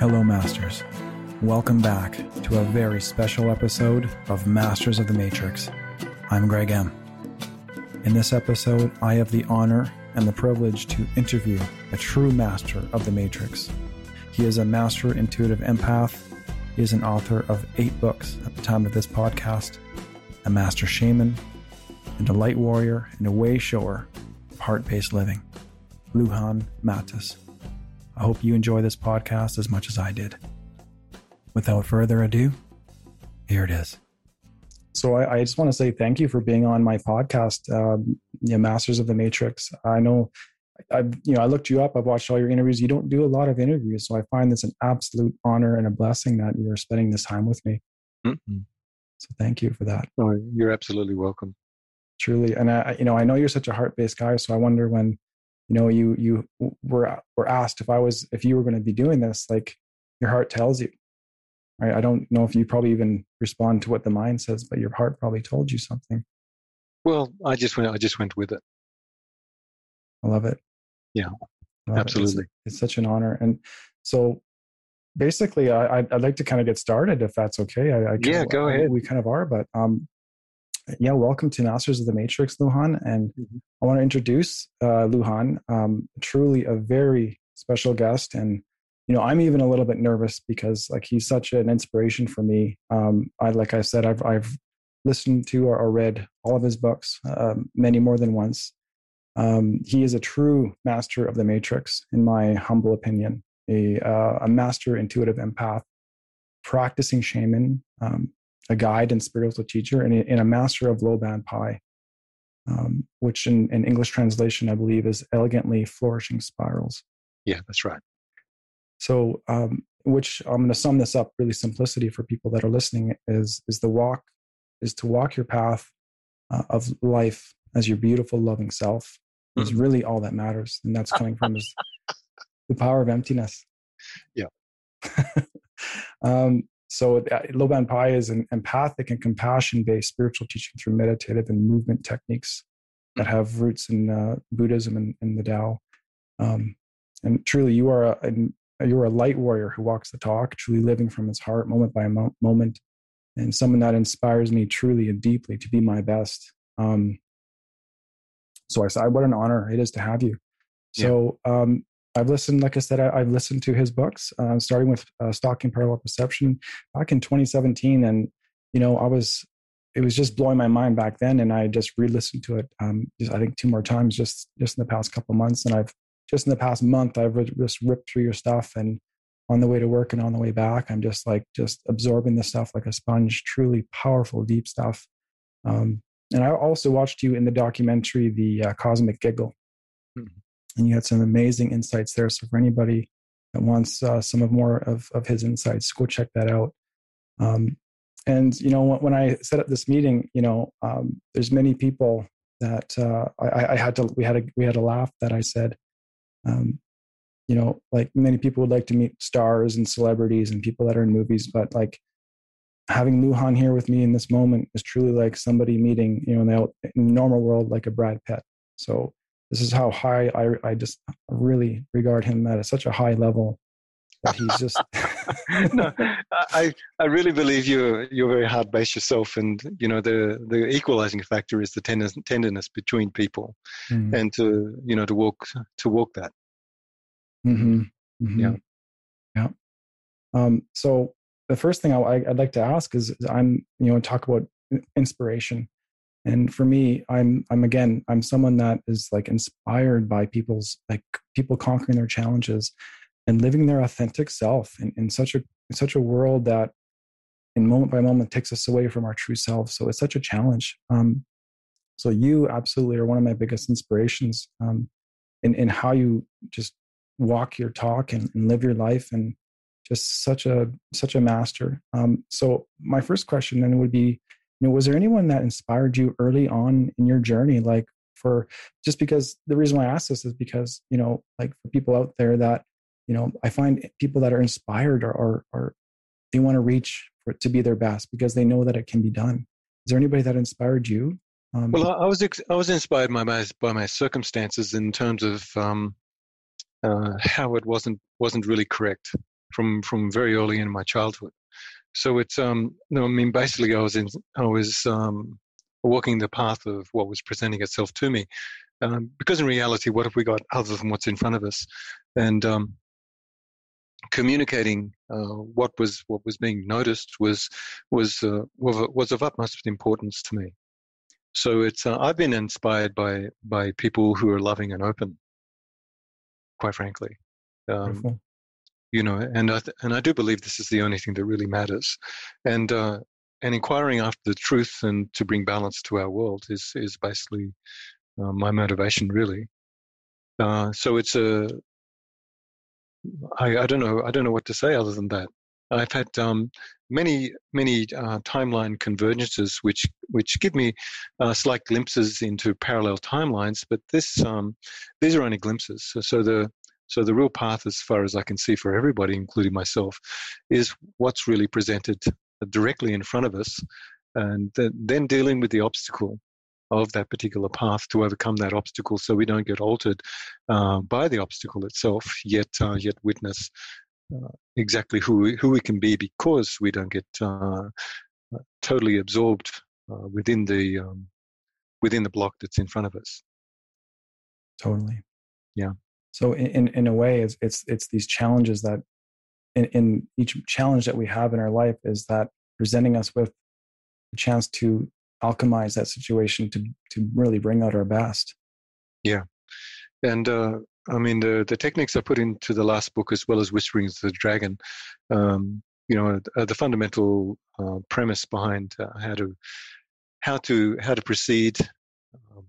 Hello, Masters. Welcome back to a very special episode of Masters of the Matrix. I'm Greg M. In this episode, I have the honor and the privilege to interview a true master of the Matrix. He is a master intuitive empath. He is an author of eight books at the time of this podcast, a master shaman, and a light warrior and a way shower of heart based living. Lujan Matus. I hope you enjoy this podcast as much as I did. Without further ado, here it is. So I, I just want to say thank you for being on my podcast, um, yeah, Masters of the Matrix. I know I've you know I looked you up. I've watched all your interviews. You don't do a lot of interviews, so I find this an absolute honor and a blessing that you're spending this time with me. Mm-hmm. So thank you for that. Oh, you're absolutely welcome. Truly, and I, you know, I know you're such a heart based guy. So I wonder when you know you you were were asked if i was if you were going to be doing this like your heart tells you right i don't know if you probably even respond to what the mind says but your heart probably told you something well i just went i just went with it i love it yeah absolutely it. it's, it's, such an honor and so basically I, i'd like to kind of get started if that's okay I, I yeah go ahead we kind of are but um yeah, welcome to Masters of the Matrix, Lujan. And mm-hmm. I want to introduce uh, Lujan, um, truly a very special guest. And, you know, I'm even a little bit nervous because like he's such an inspiration for me. Um, I, like I said, I've, I've listened to or, or read all of his books, uh, many more than once. Um, he is a true master of the Matrix, in my humble opinion, a, uh, a master intuitive empath, practicing shaman, um, a guide and spiritual teacher, and a, and a master of Lo Ban Pai, um, which in, in English translation, I believe, is elegantly flourishing spirals. Yeah, that's right. So, um, which I'm going to sum this up really simplicity for people that are listening is is the walk is to walk your path uh, of life as your beautiful, loving self. Is really all that matters, and that's coming from is the power of emptiness. Yeah. um, so uh, Lo Ban Pai is an empathic and compassion based spiritual teaching through meditative and movement techniques that have roots in uh, Buddhism and, and, the Tao. Um, and truly, you are a, a, you're a light warrior who walks the talk, truly living from his heart, moment by mo- moment, and someone that inspires me truly and deeply to be my best. Um, so I said, what an honor it is to have you. So um, I've listened, like I said, I, have listened to his books, uh, starting with uh, Stalking Parallel Perception back in 2017. And, you know, I was, it was just blowing my mind back then. And I just re listened to it, um, just, I think two more times just, just in the past couple months. And I've just in the past month, I've just ripped through your stuff and on the way to work and on the way back, I'm just like, just absorbing the stuff like a sponge, truly powerful, deep stuff. Um, and I also watched you in the documentary, The uh, Cosmic Giggle. Mm-hmm and you had some amazing insights there. So for anybody that wants uh, some of more of, of his insights, go check that out. Um, and you know, when I set up this meeting, you know, um, there's many people that uh, I, I, had to. We had a we had a laugh that I said, um, you know, like many people would like to meet stars and celebrities and people that are in movies, but like having Lujan here with me in this moment is truly like somebody meeting, you know, in the, in the normal world, like a Brad Pitt. So this is how high I, I just really regard him at such a high level that he's just. no, I I really believe you're you're very hard based yourself, and you know the the equalizing factor is the tenderness, tenderness between people, mm. and to you know to walk to walk that. Mm-hmm. Mm-hmm. Yeah, yeah. Um, so the first thing I, would like to ask is, is I'm you know talk about inspiration. And for me i'm i'm again i'm someone that is like inspired by people's like people conquering their challenges and living their authentic self in, in such a in such a world that in moment by moment takes us away from our true self so it's such a challenge. Um, so you absolutely are one of my biggest inspirations um, in, in how you just walk your talk and, and live your life and just such a such a master um, so my first question then would be you know, was there anyone that inspired you early on in your journey? Like for just because the reason why I ask this is because, you know, like for people out there that, you know, I find people that are inspired or, or, or they want to reach for to be their best because they know that it can be done. Is there anybody that inspired you? Um, well, I, was ex- I was inspired by my by my circumstances in terms of um, uh, how it wasn't wasn't really correct from from very early in my childhood. So it's um no, I mean basically I was in I was um, walking the path of what was presenting itself to me, um, because in reality, what have we got other than what's in front of us? And um, communicating uh, what was what was being noticed was was uh, was of utmost importance to me. So it's uh, I've been inspired by by people who are loving and open. Quite frankly, um, you know, and I th- and I do believe this is the only thing that really matters, and uh, and inquiring after the truth and to bring balance to our world is is basically uh, my motivation really. Uh, so it's a I, I don't know I don't know what to say other than that. I've had um, many many uh, timeline convergences which which give me uh, slight glimpses into parallel timelines, but this um, these are only glimpses. So, so the so the real path, as far as I can see for everybody, including myself, is what's really presented directly in front of us, and then dealing with the obstacle of that particular path to overcome that obstacle, so we don't get altered uh, by the obstacle itself, yet uh, yet witness uh, exactly who we, who we can be because we don't get uh, uh, totally absorbed uh, within the um, within the block that's in front of us. Totally. Yeah. So in in a way, it's it's it's these challenges that in, in each challenge that we have in our life is that presenting us with a chance to alchemize that situation to to really bring out our best. Yeah, and uh, I mean the the techniques I put into the last book as well as Whisperings of the Dragon. Um, you know, the fundamental uh, premise behind uh, how to how to how to proceed um,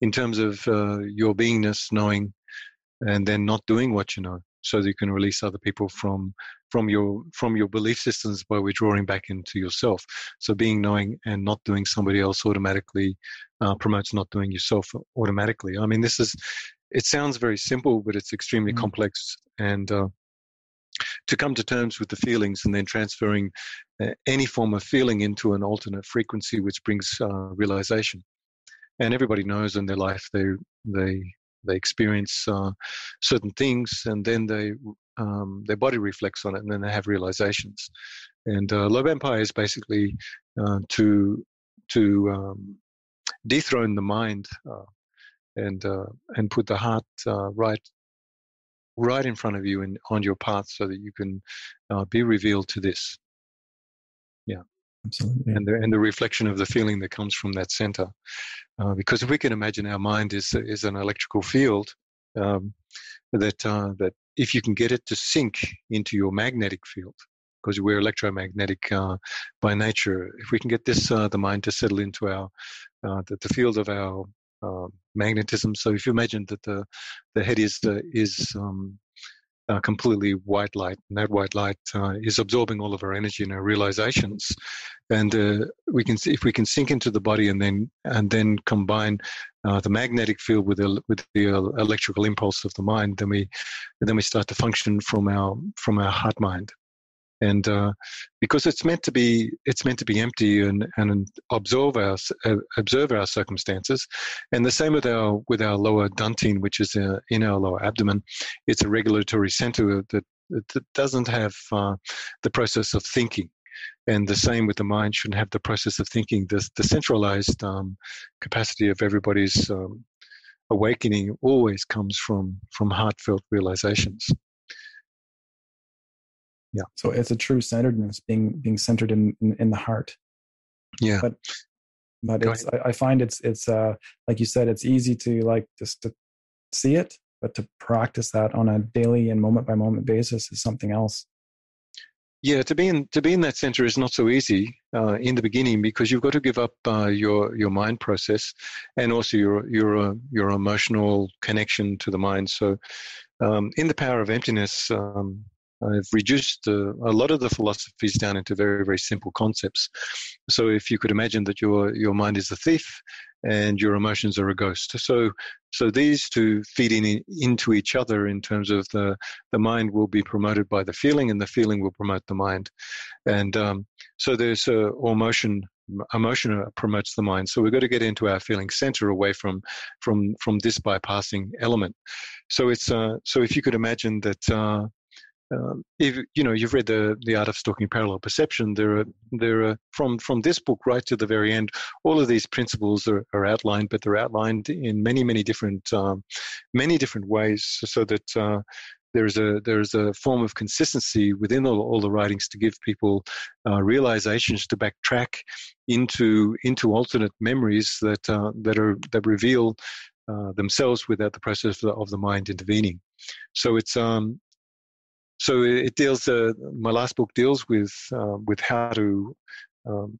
in terms of uh, your beingness, knowing and then not doing what you know so that you can release other people from from your from your belief systems by withdrawing back into yourself. So being knowing and not doing somebody else automatically uh, promotes not doing yourself automatically. I mean this is it sounds very simple but it's extremely mm-hmm. complex and uh, to come to terms with the feelings and then transferring uh, any form of feeling into an alternate frequency which brings uh, realization. And everybody knows in their life they they they experience uh, certain things and then they um, their body reflects on it and then they have realizations. And uh, Lo Ban Pai is basically uh, to to um, dethrone the mind uh, and uh, and put the heart uh, right right in front of you and on your path so that you can be revealed to this absolutely. and the, and the reflection of the feeling that comes from that center. Uh, because if we can imagine our mind is is an electrical field um, that uh, that if you can get it to sink into your magnetic field because we're electromagnetic uh, by nature if we can get this uh, the mind to settle into our uh, the, the field of our um, magnetism. So if you imagine that the the head is the is um, uh, completely white light, and that white light uh, is absorbing all of our energy and our realizations. And uh, we can see if we can sink into the body and then and then combine uh, the magnetic field with the with the electrical impulse of the mind, then we then we start to function from our from our heart mind and uh, because it's meant to be it's meant to be empty and and observe our uh, observe our circumstances. And the same with our with our lower dantian which is uh, in our lower abdomen. It's a regulatory center that that doesn't have uh, the process of thinking. And the same with the mind shouldn't have the process of thinking. The, the centralized um, capacity of everybody's um, awakening always comes from from heartfelt realizations yeah. So it's a true centeredness being being centered in in, in the heart. Yeah. But but Go it's I, I, find it's it's uh like you said it's easy to like just to see it but to practice that on a daily and moment by moment basis is something else. Yeah to be in to be in that center is not so easy uh, in the beginning because you've got to give up uh, your your mind process and also your your uh, your emotional connection to the mind. So um, in the power of emptiness um, I've reduced uh, a lot of the philosophies down into very, very simple concepts. So if you could imagine that your your mind is a thief and your emotions are a ghost. So so these two feed in, into each other in terms of the the mind will be promoted by the feeling and the feeling will promote the mind. And um, so there's a, or motion emotion promotes the mind. So we've got to get into our feeling center away from from from this bypassing element. So it's uh, so if you could imagine that. Uh, um, if you know you've read the the art of stalking parallel perception there are there are from from this book right to the very end all of these principles are, are outlined but they're outlined in many many different um, many different ways so that uh, there's a there's a form of consistency within all, all the writings to give people uh, realizations to backtrack into into alternate memories that uh, that are that reveal uh, themselves without the process of the, of the, mind intervening. So it's um so it deals uh, my last book deals with uh, with how to um,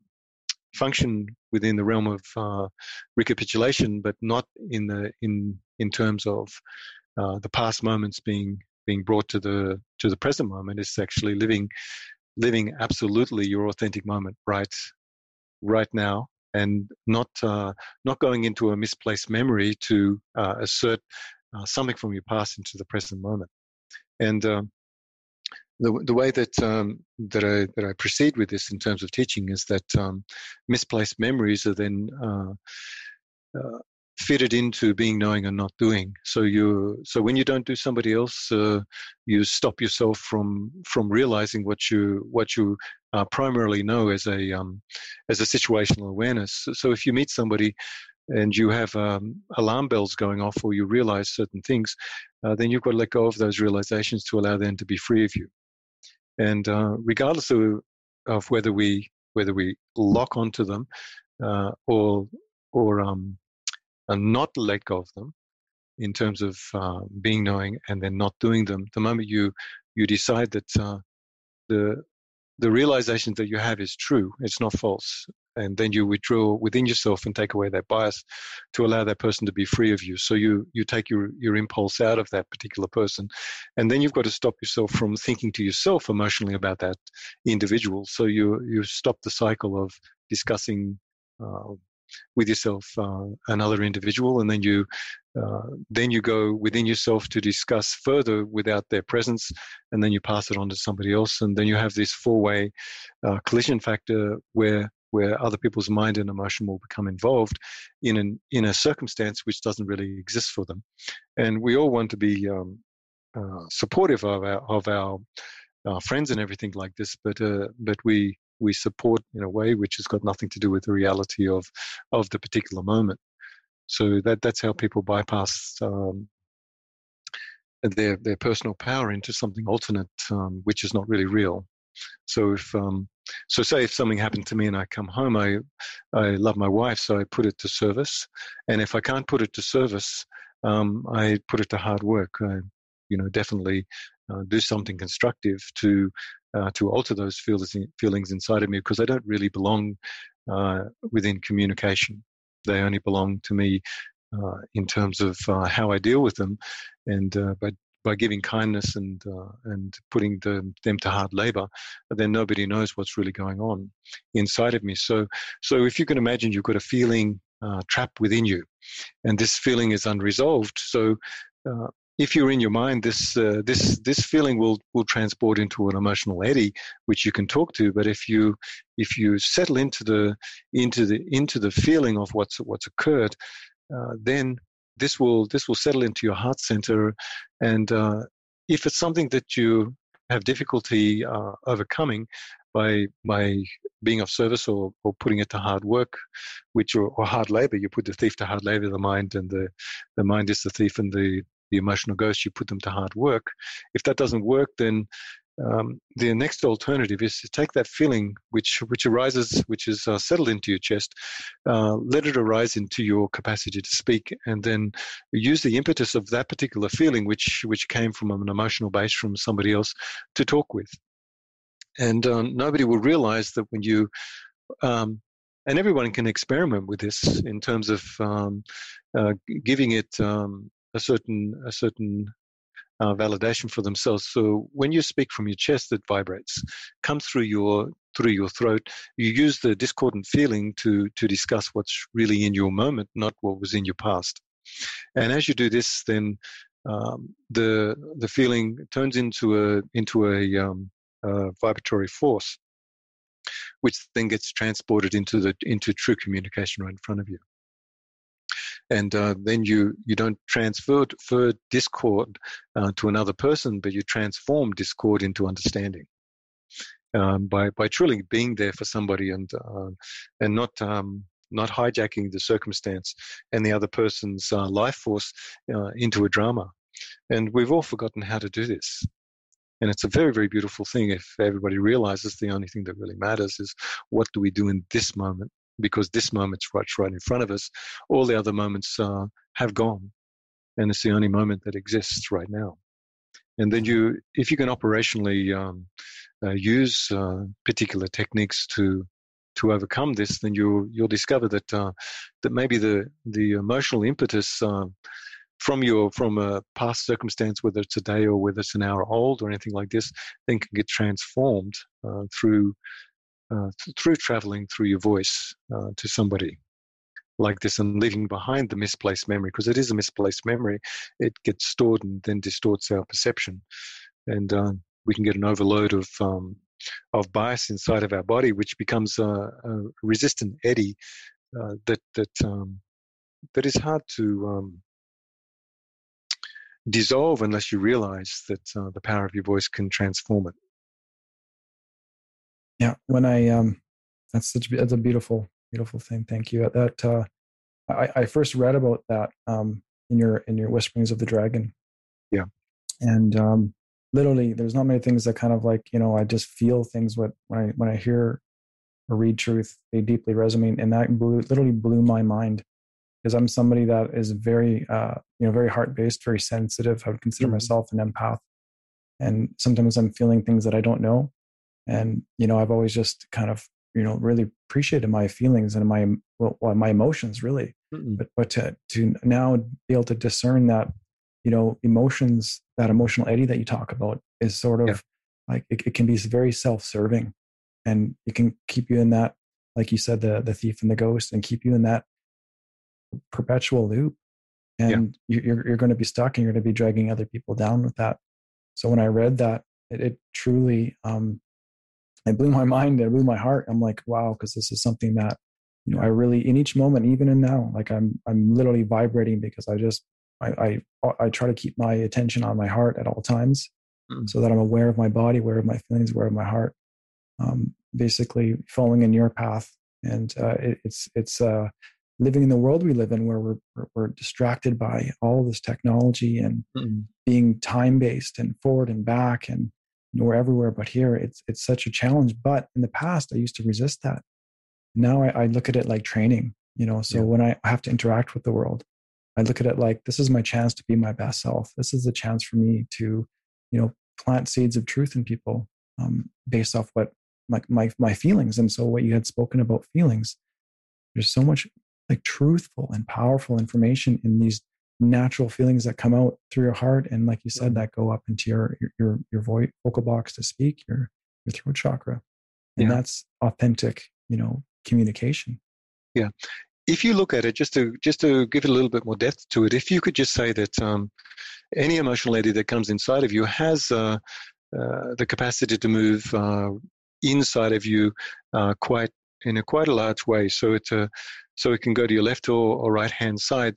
function within the realm of uh, recapitulation, but not in the in in terms of uh, the past moments being being brought to the to the present moment. It's actually living living absolutely your authentic moment right right now and not uh, not going into a misplaced memory to uh, assert uh, something from your past into the present moment. And um, the the way that um, that I that I proceed with this in terms of teaching is that um, misplaced memories are then uh, uh, fitted into being knowing and not doing. So you so when you don't do somebody else uh, you stop yourself from from realizing what you what you uh, primarily know as a um, as a situational awareness. So if you meet somebody and you have um, alarm bells going off or you realize certain things uh, then you've got to let go of those realizations to allow them to be free of you and uh, regardless of, of whether we whether we lock onto them uh, or or um, and not let go of them in terms of uh, being knowing and then not doing them the moment you you decide that uh, the the realization that you have is true it's not false and then you withdraw within yourself and take away that bias to allow that person to be free of you. So you you take your your impulse out of that particular person. And then you've got to stop yourself from thinking to yourself emotionally about that individual. So you you stop the cycle of discussing uh, with yourself uh, another individual and then you uh, then you go within yourself to discuss further without their presence and then you pass it on to somebody else. And then you have this four-way uh, collision factor where where other people's mind and emotion will become involved in an in a circumstance which doesn't really exist for them and we all want to be um, uh, supportive of our of our uh, friends and everything like this but uh, but we we support in a way which has got nothing to do with the reality of of the particular moment. So that that's how people bypass um, their their personal power into something alternate, um, which is not really real. So if um, so, say if something happened to me and I come home, I I love my wife, so I put it to service. And if I can't put it to service, um, I put it to hard work. I, you know, definitely uh, do something constructive to uh, to alter those feelings feelings inside of me because they don't really belong uh, within communication. They only belong to me uh, in terms of uh, how I deal with them, and uh, by by giving kindness and and putting them them to hard labor, then nobody knows what's really going on inside of me. So so if you can imagine, you've got a feeling uh, trapped within you, and this feeling is unresolved. So uh, if you're in your mind, this uh, this this feeling will will transport into an emotional eddy, which you can talk to. But if you if you settle into the into the into the feeling of what's what's occurred, uh, then this will this will settle into your heart center, and uh, if it's something that you have difficulty uh, overcoming by by being of service or, or putting it to hard work, which or, or hard labor, you put the thief to hard labor, the mind, and the the mind is the thief, and the the emotional ghost, you put them to hard work. If that doesn't work, then um, the next alternative is to take that feeling which which arises, which is uh, settled into your chest, uh, let it arise into your capacity to speak, and then use the impetus of that particular feeling, which which came from an emotional base from somebody else, to talk with. And um, nobody will realize that when you um, and everyone can experiment with this in terms of um, uh, giving it um, a certain a certain uh, validation for themselves. So when you speak from your chest, it vibrates, comes through your through your throat. You use the discordant feeling to to discuss what's really in your moment, not what was in your past. And as you do this, then um, the the feeling turns into a into a, um, a vibratory force. which then gets transported into the into true communication right in front of you. And uh, then you you don't transfer, discord uh, to another person, but you transform discord into understanding um, by by truly being there for somebody and uh, and not um, not hijacking the circumstance and the other person's uh, life force uh, into a drama. And we've all forgotten how to do this. And it's a very, very beautiful thing if everybody realizes the only thing that really matters is what do we do in this moment? Because this moment's right, right in front of us. All the other moments uh, have gone. And it's the only moment that exists right now. And then you, if you can operationally um, uh, use uh, particular techniques to to overcome this, then you'll you'll discover that uh, that maybe the the emotional impetus uh, from your from a past circumstance, whether it's a day or whether it's an hour old or anything like this, then can get transformed uh, through uh, through traveling through your voice uh, to somebody like this and leaving behind the misplaced memory because it is a misplaced memory. It gets stored and then distorts our perception, and uh, we can get an overload of um, of bias inside of our body, which becomes a, a resistant eddy uh, that that um, that is hard to um, dissolve unless you realize that uh, the power of your voice can transform it. Yeah, when I um, that's such that's a beautiful beautiful thing. Thank you. That uh, I, I first read about that um, in your in your Whisperings of the Dragon. Yeah, and um, literally, there's not many things that kind of like you know I just feel things when when I when I hear or read truth, they deeply resonate, and that blew, literally blew my mind because I'm somebody that is very, uh, you know, very heart based, very sensitive. I would consider mm-hmm. myself an empath, and sometimes I'm feeling things that I don't know, and you know, I've always just kind of, you know, really appreciated my feelings and my well, my emotions, really. Mm-hmm. But but to to now be able to discern that, you know, emotions, that emotional eddy that you talk about is sort of yeah. like it, it can be very self serving, and it can keep you in that, like you said, the the thief and the ghost, and keep you in that perpetual loop and yeah. you're, you're going to be stuck and you're going to be dragging other people down with that so when i read that it, it truly um it blew my mind it blew my heart i'm like wow because this is something that you know i really in each moment even in now like i'm i'm literally vibrating because i just i i, I try to keep my attention on my heart at all times mm-hmm. so that i'm aware of my body aware of my feelings aware of my heart um basically following in your path and uh, it, it's it's uh living in the world we live in where we're, we're distracted by all this technology and mm-hmm. being time based and forward and back and we're everywhere but here it's it's such a challenge. But in the past i used to resist that. Now i, I look at it like training you know so yeah. when i have to interact with the world i look at it like this is my chance to be my best self. This is a chance for me to you know plant seeds of truth in people um, based off what my, my my feelings. And so what you had spoken about feelings there's so much like truthful and powerful information in these natural feelings that come out through your heart and like you said that go up into your your your, voice vocal box to speak your your throat chakra and yeah. that's authentic you know communication yeah if you look at it just to just to give it a little bit more depth to it if you could just say that um, any emotional eddy that comes inside of you has uh, uh, the capacity to move uh, inside of you uh, quite in a quite a large way so it's a so it can go to your left or, or right hand side.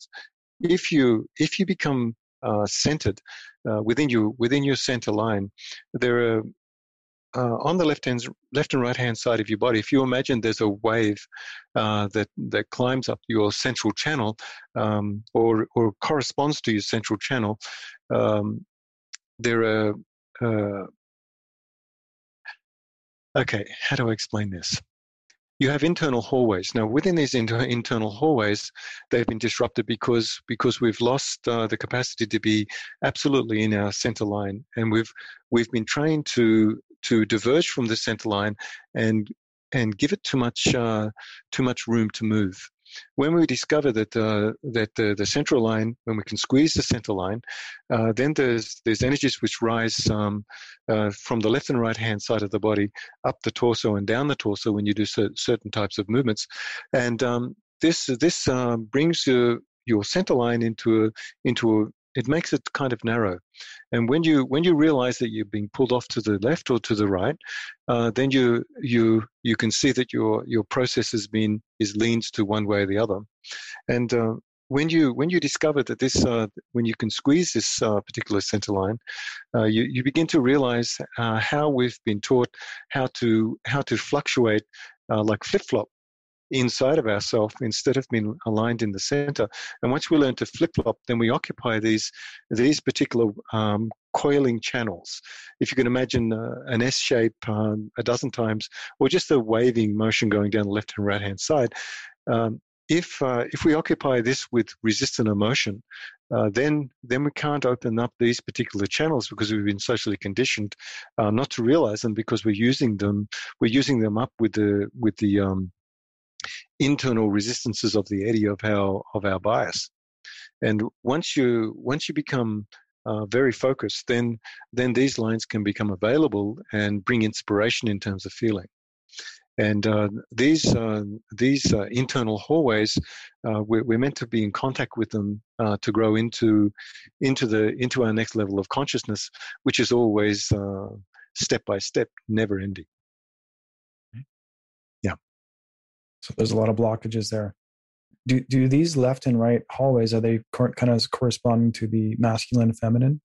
If you if you become uh, centered uh, within you within your center line, there are uh, on the left hand left and right hand side of your body. If you imagine there's a wave uh, that that climbs up your central channel um, or or corresponds to your central channel, um, there are uh, okay. How do I explain this? You have internal hallways. Now, within these inter- internal hallways, they've been disrupted because because we've lost uh, the capacity to be absolutely in our center line, and we've we've been trained to to diverge from the center line and and give it too much uh, too much room to move when we discover that uh, that the, the, central line, when we can squeeze the center line, uh, then there's there's energies which rise um, uh, from the left and right hand side of the body up the torso and down the torso when you do certain types of movements, and um, this this uh, brings your your center line into a into a it makes it kind of narrow. And when you when you realize that you're being pulled off to the left or to the right, uh, then you you you can see that your your process has been is leans to one way or the other. And uh, when you when you discover that this uh, when you can squeeze this uh, particular center line, uh, you you begin to realize uh, how we've been taught how to how to fluctuate like flip flop inside of ourselves instead of being aligned in the center. And once we learn to flip flop, then we occupy these these particular um, coiling channels. If you can imagine uh, an S shape um, a dozen times, or just a waving motion going down the left and right hand side. Um, if uh, if we occupy this with resistant emotion, uh, then then we can't open up these particular channels because we've been socially conditioned uh, not to realize them because we're using them we're using them up with the with the um, internal resistances of the eddy of our of our bias. And once you once you become uh, very focused, then then these lines can become available and bring inspiration in terms of feeling. And uh, these uh, these uh, internal hallways, uh, we're, we're, meant to be in contact with them uh, to grow into into the into our next level of consciousness, which is always step by step, never ending. So there's a lot of blockages there. Do do these left and right hallways are they kind of corresponding to the masculine and feminine,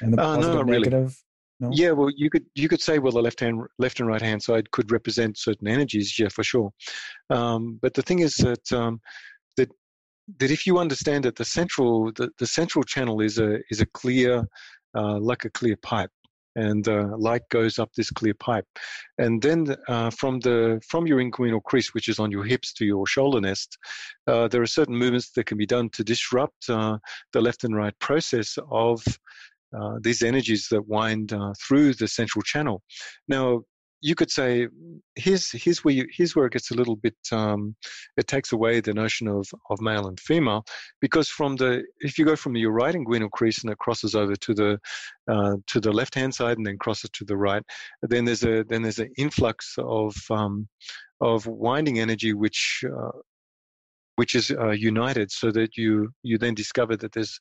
and the positive no, negative? Really. No? Yeah, well, you could you could say well the left hand left and right hand side could represent certain energies, yeah, for sure. Um, but the thing is that um, that that if you understand that the central the, the central channel is a is a clear uh, like a clear pipe, and uh, light goes up this clear pipe, and then uh, from the from your inguinal crease, which is on your hips to your shoulder nest, uh, there are certain movements that can be done to disrupt uh, the left and right process of uh, these energies that wind uh, through the central channel. Now, you could say here's here's where you, where it gets a little bit um, it takes away the notion of of male and female. Because from the if you go from your right inguinal crease and it crosses over to the uh, to the left hand side and then crosses to the right then there's a then there's an influx of um, of winding energy which uh, which is uh, united so that you you then discover that there's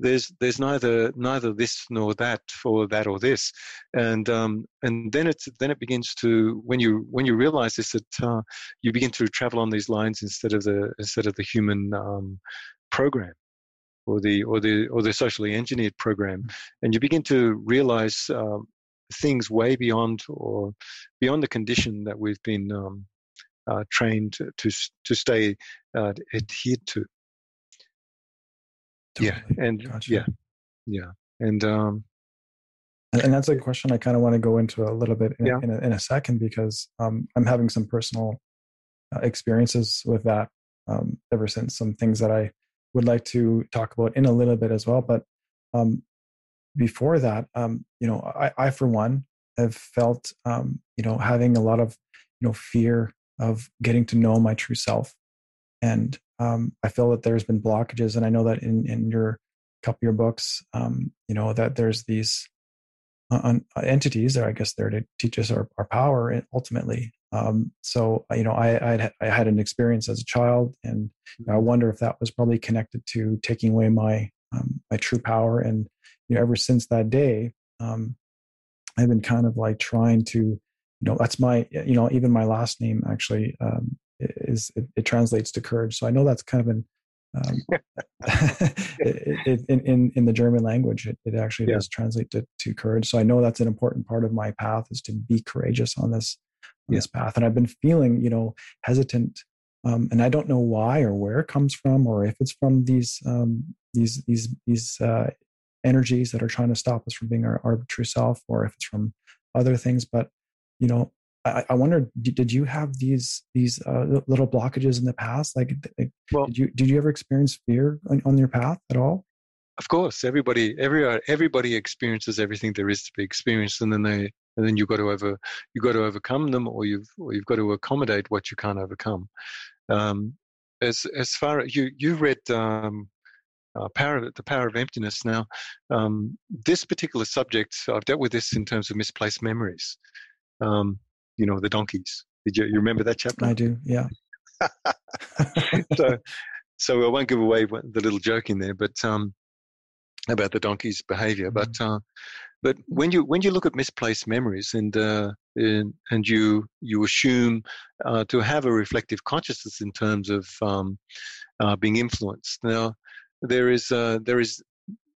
there's there's neither neither this nor that for that or this. And um, and then it's then it begins to when you when you realize this that uh, you begin to travel on these lines instead of the instead of the human um, program or the or the or the socially engineered program. And you begin to realize um, things way beyond or beyond the condition that we've been um, uh, trained to to stay uh, adhered to. Totally. Yeah, and gotcha. yeah, yeah, and um, and, and that's a question I kind of want to go into a little bit in, yeah. in, a, in a second because um, I'm having some personal uh, experiences with that um, ever since. Some things that I would like to talk about in a little bit as well. But um, before that, um, you know, I, I for one have felt, um, you know, having a lot of, you know, fear of getting to know my true self. And um, I feel that there's been blockages, and I know that in in your couple of your books, um, you know that there's these uh, uh entities that I guess they're to teach us our, our power ultimately. Um, so you know, I I had, I had an experience as a child, and I mm-hmm. wonder if that was probably connected to taking away my um, my true power. And you know, ever since that day, um, I've been kind of like trying to you know that's my you know even my last name actually um, is it, it, translates to courage so i know that's kind of an um, it, it, in, in in the german language it, it actually yeah. does translate to, to courage so i know that's an important part of my path is to be courageous on this on yeah. this path and i've been feeling you know hesitant um, and i don't know why or where it comes from or if it's from these um, these these these uh, energies that are trying to stop us from being our, our true self or if it's from other things but you know I, I wonder, did you have these these uh, little blockages in the past? Like, like well, did you did you ever experience fear on, on your path at all? Of course, everybody every everybody experiences everything there is to be experienced, and then they and then you've got to over you've got to overcome them, or you've or you've got to accommodate what you can't overcome. Um, as as far as you you read um, uh, power of the power of emptiness. Now, um, this particular subject, I've dealt with this in terms of misplaced memories um, you know, the donkeys. Did you, you remember that chapter? I do, yeah. so, so I won't give away the little joke in there, but um, about the donkey's behavior. Mm-hmm. But uh, but when you when you look at misplaced memories and uh, and, and you you assume uh, to have a reflective consciousness in terms of um, uh, being influenced. Now there is uh, there is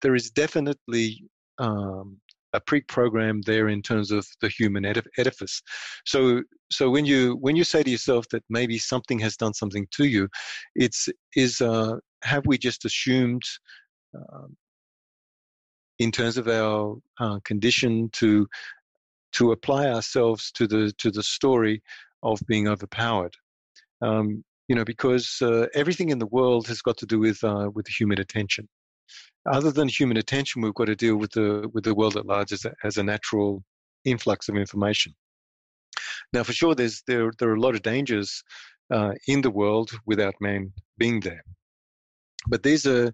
there is definitely um, a pre-program there in terms of the human edifice. So so when you when you say to yourself that maybe something has done something to you, it's is uh, have we just assumed um, in terms of our uh, condition to to apply ourselves to the to the story of being overpowered. Um, you know, because uh, everything in the world has got to do with uh, with human attention. Other than human attention, we've got to deal with the with the world at large as a, as a natural influx of information. Now, for sure, there's there there are a lot of dangers uh, in the world without man being there. But these are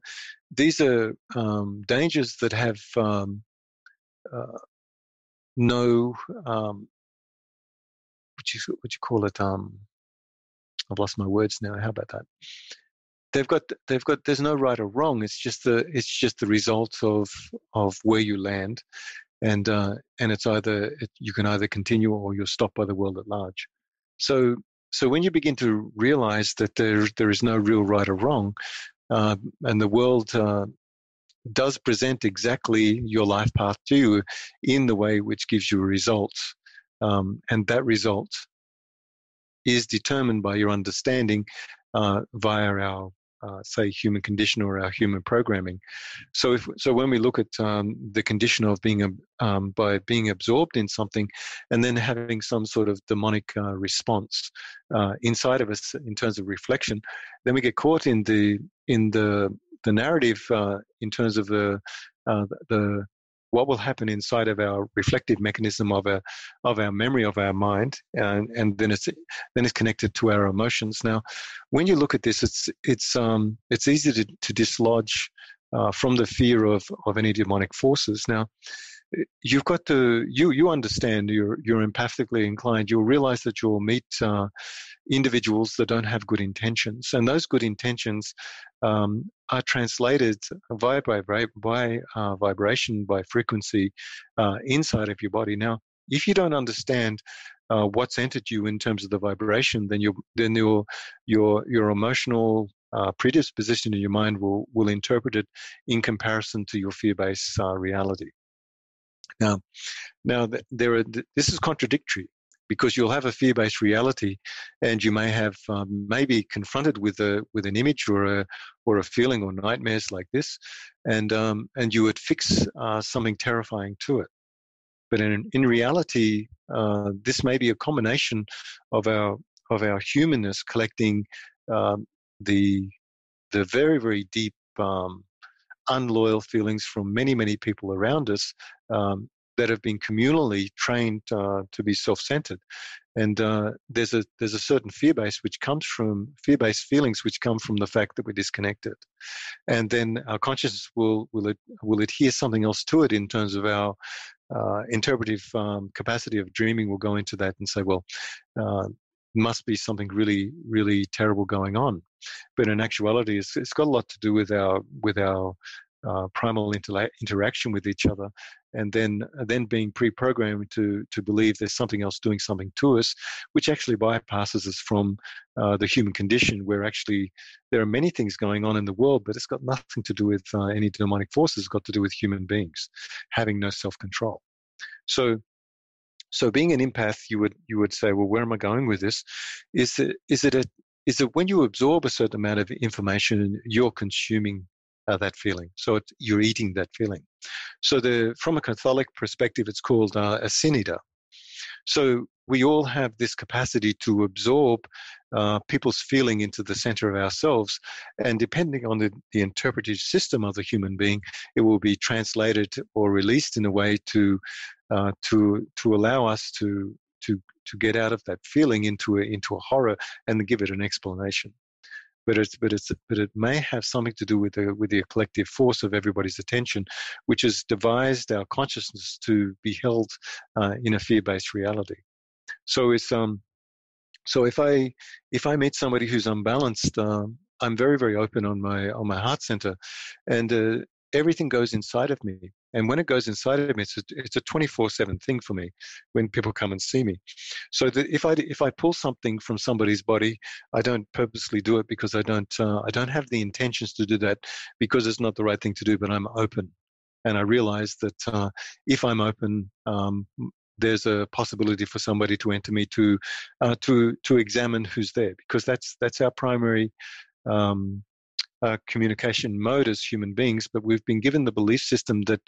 these are um, dangers that have um, uh, no um, what you what you call it um, I've lost my words now. How about that? They've got they've got there's no right or wrong. It's just the it's just the result of of where you land, and uh, and it's either it, you can either continue or you're stopped by the world at large. So so when you begin to realize that there there is no real right or wrong, uh, and the world uh, does present exactly your life path to you in the way which gives you a result. Um, and that result is determined by your understanding uh, via our uh, say human condition or our human programming. So if so, when we look at um, the condition of being um, by being absorbed in something, and then having some sort of demonic uh, response uh, inside of us in terms of reflection, then we get caught in the in the the narrative uh, in terms of the uh, the what will happen inside of our reflective mechanism of our of our memory of our mind and and then it's then it's connected to our emotions. Now when you look at this it's it's um it's easy to, to dislodge uh, from the fear of of any demonic forces. Now you've got to you you understand you're you're empathically inclined. You'll realize that you'll meet uh, individuals that don't have good intentions and those good intentions um, are translated via by, by uh, vibration by frequency uh, inside of your body. Now if you don't understand uh, what's entered you in terms of the vibration then your then your your your emotional uh, predisposition in your mind will will interpret it in comparison to your fear-based uh, reality now, now there are, this is contradictory because you'll have a fear-based reality, and you may have um, maybe confronted with a with an image or a or a feeling or nightmares like this, and um, and you would fix uh, something terrifying to it. But in in reality, uh, this may be a combination of our of our humanness collecting um, the the very very deep um, unloyal feelings from many, many people around us um, that have been communally trained uh, to be self-centered. And uh, there's a there's a certain fear base which comes from fear-based feelings which come from the fact that we're disconnected, and then our consciousness will will it, will adhere something else to it in terms of our uh, interpretive um, capacity of dreaming. Will go into that and say, well, uh, must be something really really terrible going on. But in actuality it's, it's got a lot to do with our with our uh, primal inter- interaction with each other and then then being pre-programmed to to believe there's something else doing something to us which actually bypasses us from uh, the human condition where actually there are many things going on in the world but it's got nothing to do with uh, any demonic forces. It's got to do with human beings having no self-control. So so being an empath, you would you would say, well, where am I going with this? Is it is it a is it when you absorb a certain amount of information, you're consuming uh, that feeling. So it, you're eating that feeling. So the from a Catholic perspective, it's called uh, a sin eater. So we all have this capacity to absorb uh, people's feeling into the center of ourselves. And depending on the, the interpretive system of the human being, it will be translated or released in a way to uh, to to allow us to to to get out of that feeling into a, into a horror and give it an explanation but it's but it's but it may have something to do with the with the collective force of everybody's attention, which has devised our consciousness to be held uh, in a fear-based reality. So it's um, so if I if I meet somebody who's unbalanced, um, I'm very very open on my on my heart center, and uh, everything goes inside of me. And when it goes inside of me, it's a, it's a 24/7 thing for me when people come and see me. So that if I if I pull something from somebody's body, I don't purposely do it because I don't uh, I don't have the intentions to do that because it's not the right thing to do. But I'm open, and I realize that uh, if I'm open, um, there's a possibility for somebody to enter me to uh, to to examine who's there because that's that's our primary um, uh, communication mode as human beings, but we've been given the belief system that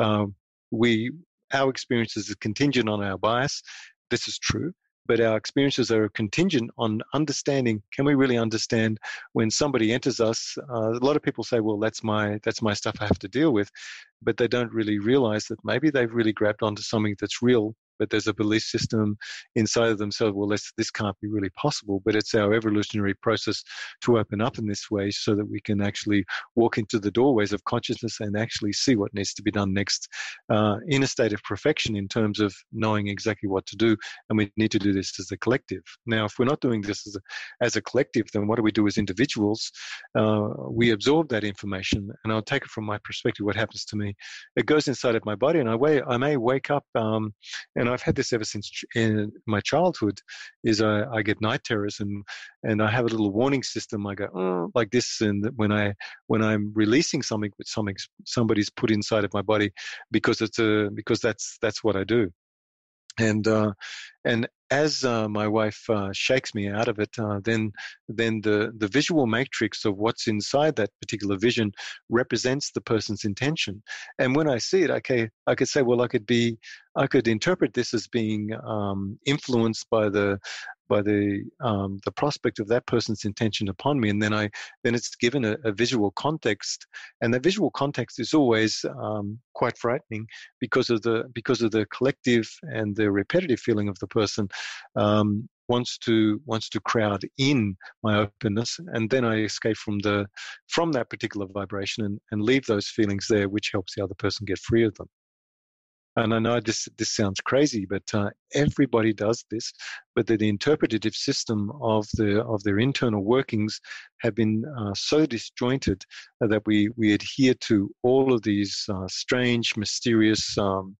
uh, we our experiences are contingent on our bias. This is true, but our experiences are contingent on understanding. Can we really understand when somebody enters us? Uh, a lot of people say, "Well, that's my that's my stuff I have to deal with," but they don't really realize that maybe they've really grabbed onto something that's real but there's a belief system inside of themselves. Well, this this can't be really possible. But it's our evolutionary process to open up in this way, so that we can actually walk into the doorways of consciousness and actually see what needs to be done next, uh, in a state of perfection in terms of knowing exactly what to do. And we need to do this as a collective. Now, if we're not doing this as a, as a collective, then what do we do as individuals? Uh, we absorb that information, and I'll take it from my perspective. What happens to me? It goes inside of my body, and I, way, I may wake up um, and I've had this ever since in my childhood. Is I, I get night terrors and and I have a little warning system. I go oh, like this, and when I when I'm releasing something, with something somebody's put inside of my body, because it's a because that's that's what I do and uh, and as uh, my wife uh, shakes me out of it, uh, then then the the visual matrix of what's inside that particular vision represents the person's intention. And when I see it, okay, I could say, well, I could be, I could interpret this as being um, influenced by the by the um, the prospect of that person's intention upon me, and then I then it's given a, a visual context, and the visual context is always um, quite frightening because of the because of the collective and the repetitive feeling of the person um, wants to wants to crowd in my openness, and then I escape from the from that particular vibration and, and leave those feelings there, which helps the other person get free of them. And I know this this sounds crazy, but uh, everybody does this. But the, interpretative system of the of their internal workings have been uh, so disjointed that we we adhere to all of these uh, strange, mysterious. Um,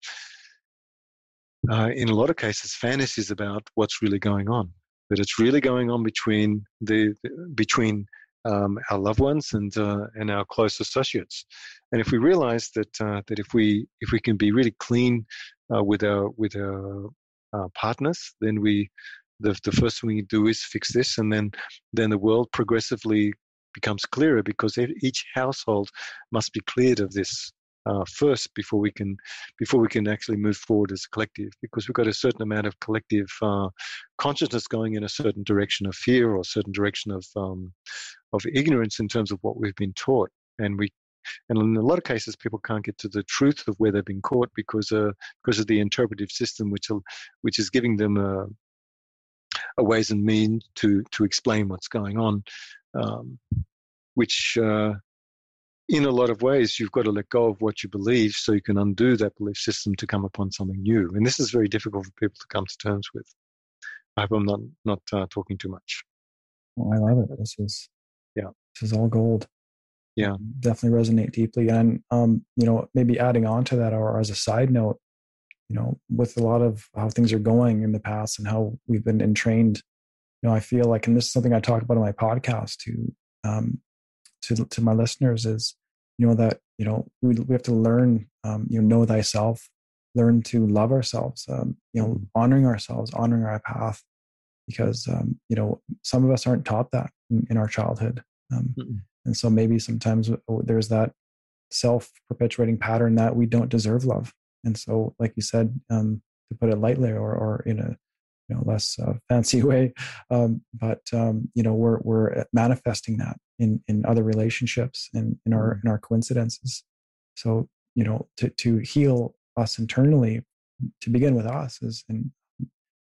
uh, in a lot of cases, fantasies about what's really going on, but it's really going on between the between um, our loved ones and uh, and our close associates. And if we realize that uh, that if we if we can be really clean uh, with our with our uh, partners, then we the the first thing we do is fix this, and then then the world progressively becomes clearer because each household must be cleared of this uh, first before we can before we can actually move forward as a collective because we've got a certain amount of collective uh, consciousness going in a certain direction of fear or a certain direction of um, of ignorance in terms of what we've been taught and we and in a lot of cases people can't get to the truth of where they've been caught because uh, because of the interpretive system which which is giving them a, a ways and means to to explain what's going on um, which uh, in a lot of ways, you've got to let go of what you believe so you can undo that belief system to come upon something new. And this is very difficult for people to come to terms with. I hope I'm not not uh, talking too much. Well, I love it. This is yeah, this is all gold. Yeah, definitely resonate deeply. And um, you know, maybe adding on to that, or as a side note, you know, with a lot of how things are going in the past and how we've been entrained, you know, I feel like, and this is something I talk about in my podcast to um, to to my listeners is you know that you know we we have to learn um, you know know thyself learn to love ourselves um, you know mm-hmm. honoring ourselves honoring our path because um, you know some of us aren't taught that in, our childhood um, and so maybe sometimes there's that self-perpetuating pattern that we don't deserve love and so like you said um, to put it lightly or, or in a you know less uh, fancy way um, but um, you know we're we're manifesting that in in other relationships and in our mm-hmm. in our coincidences. So you know to to heal us internally to begin with us is and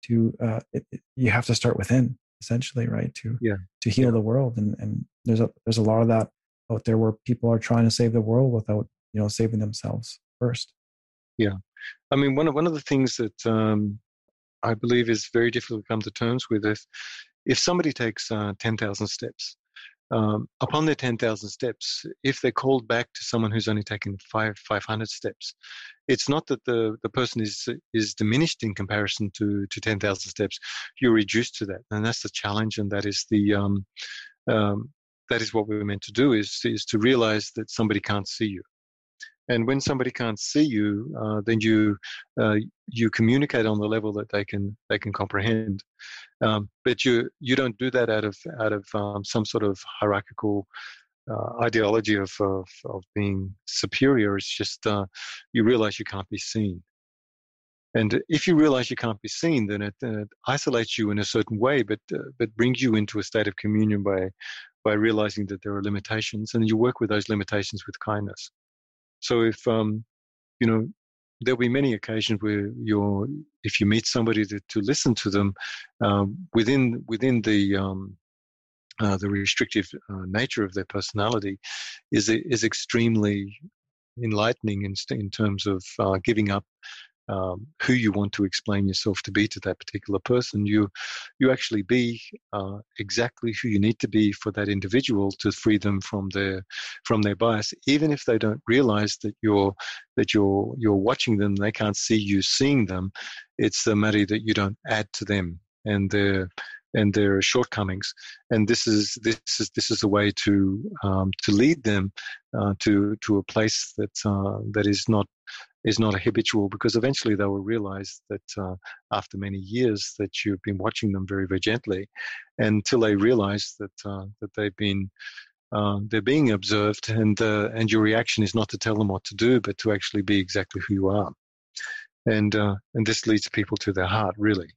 to uh, it, it, you have to start within essentially right to yeah. to heal yeah. the world and and there's a there's a lot of that out there where people are trying to save the world without you know saving themselves first. Yeah. I mean one of one of the things that um i believe is very difficult to come to terms with is if somebody takes uh, 10,000 steps um, upon their 10,000 steps, if they're called back to someone who's only taken five, 500 steps, it's not that the, the person is, is diminished in comparison to, to 10,000 steps. You're reduced to that. And that's the challenge. And that is the, um, um, that is what we're meant to do is, is to realize that somebody can't see you. And when somebody can't see you, uh, then you uh, you communicate on the level that they can they can comprehend. Um, but you you don't do that out of out of um, some sort of hierarchical uh, ideology of, of, of being superior. It's just uh, you realize you can't be seen. And if you realize you can't be seen, then it, then it isolates you in a certain way, but uh, but brings you into a state of communion by by realizing that there are limitations, and you work with those limitations with kindness. So if um, you know, there'll be many occasions where you're, if you meet somebody to, to listen to them um, within within the um, uh, the restrictive uh, nature of their personality is is extremely enlightening in, in terms of uh, giving up um, who you want to explain yourself to be to that particular person. You you actually be uh, exactly who you need to be for that individual to free them from their from their bias, even if they don't realize that you're that you're you're watching them. They can't see you seeing them. It's the matter that you don't add to them and their and their shortcomings. And this is this is this is a way to um, to lead them uh, to to a place that uh, that is not is not a habitual because eventually they will realize that uh, after many years that you've been watching them very very gently until they realize that uh, that they've been uh, they're being observed and uh, and your reaction is not to tell them what to do but to actually be exactly who you are. And uh, and this leads people to their heart really.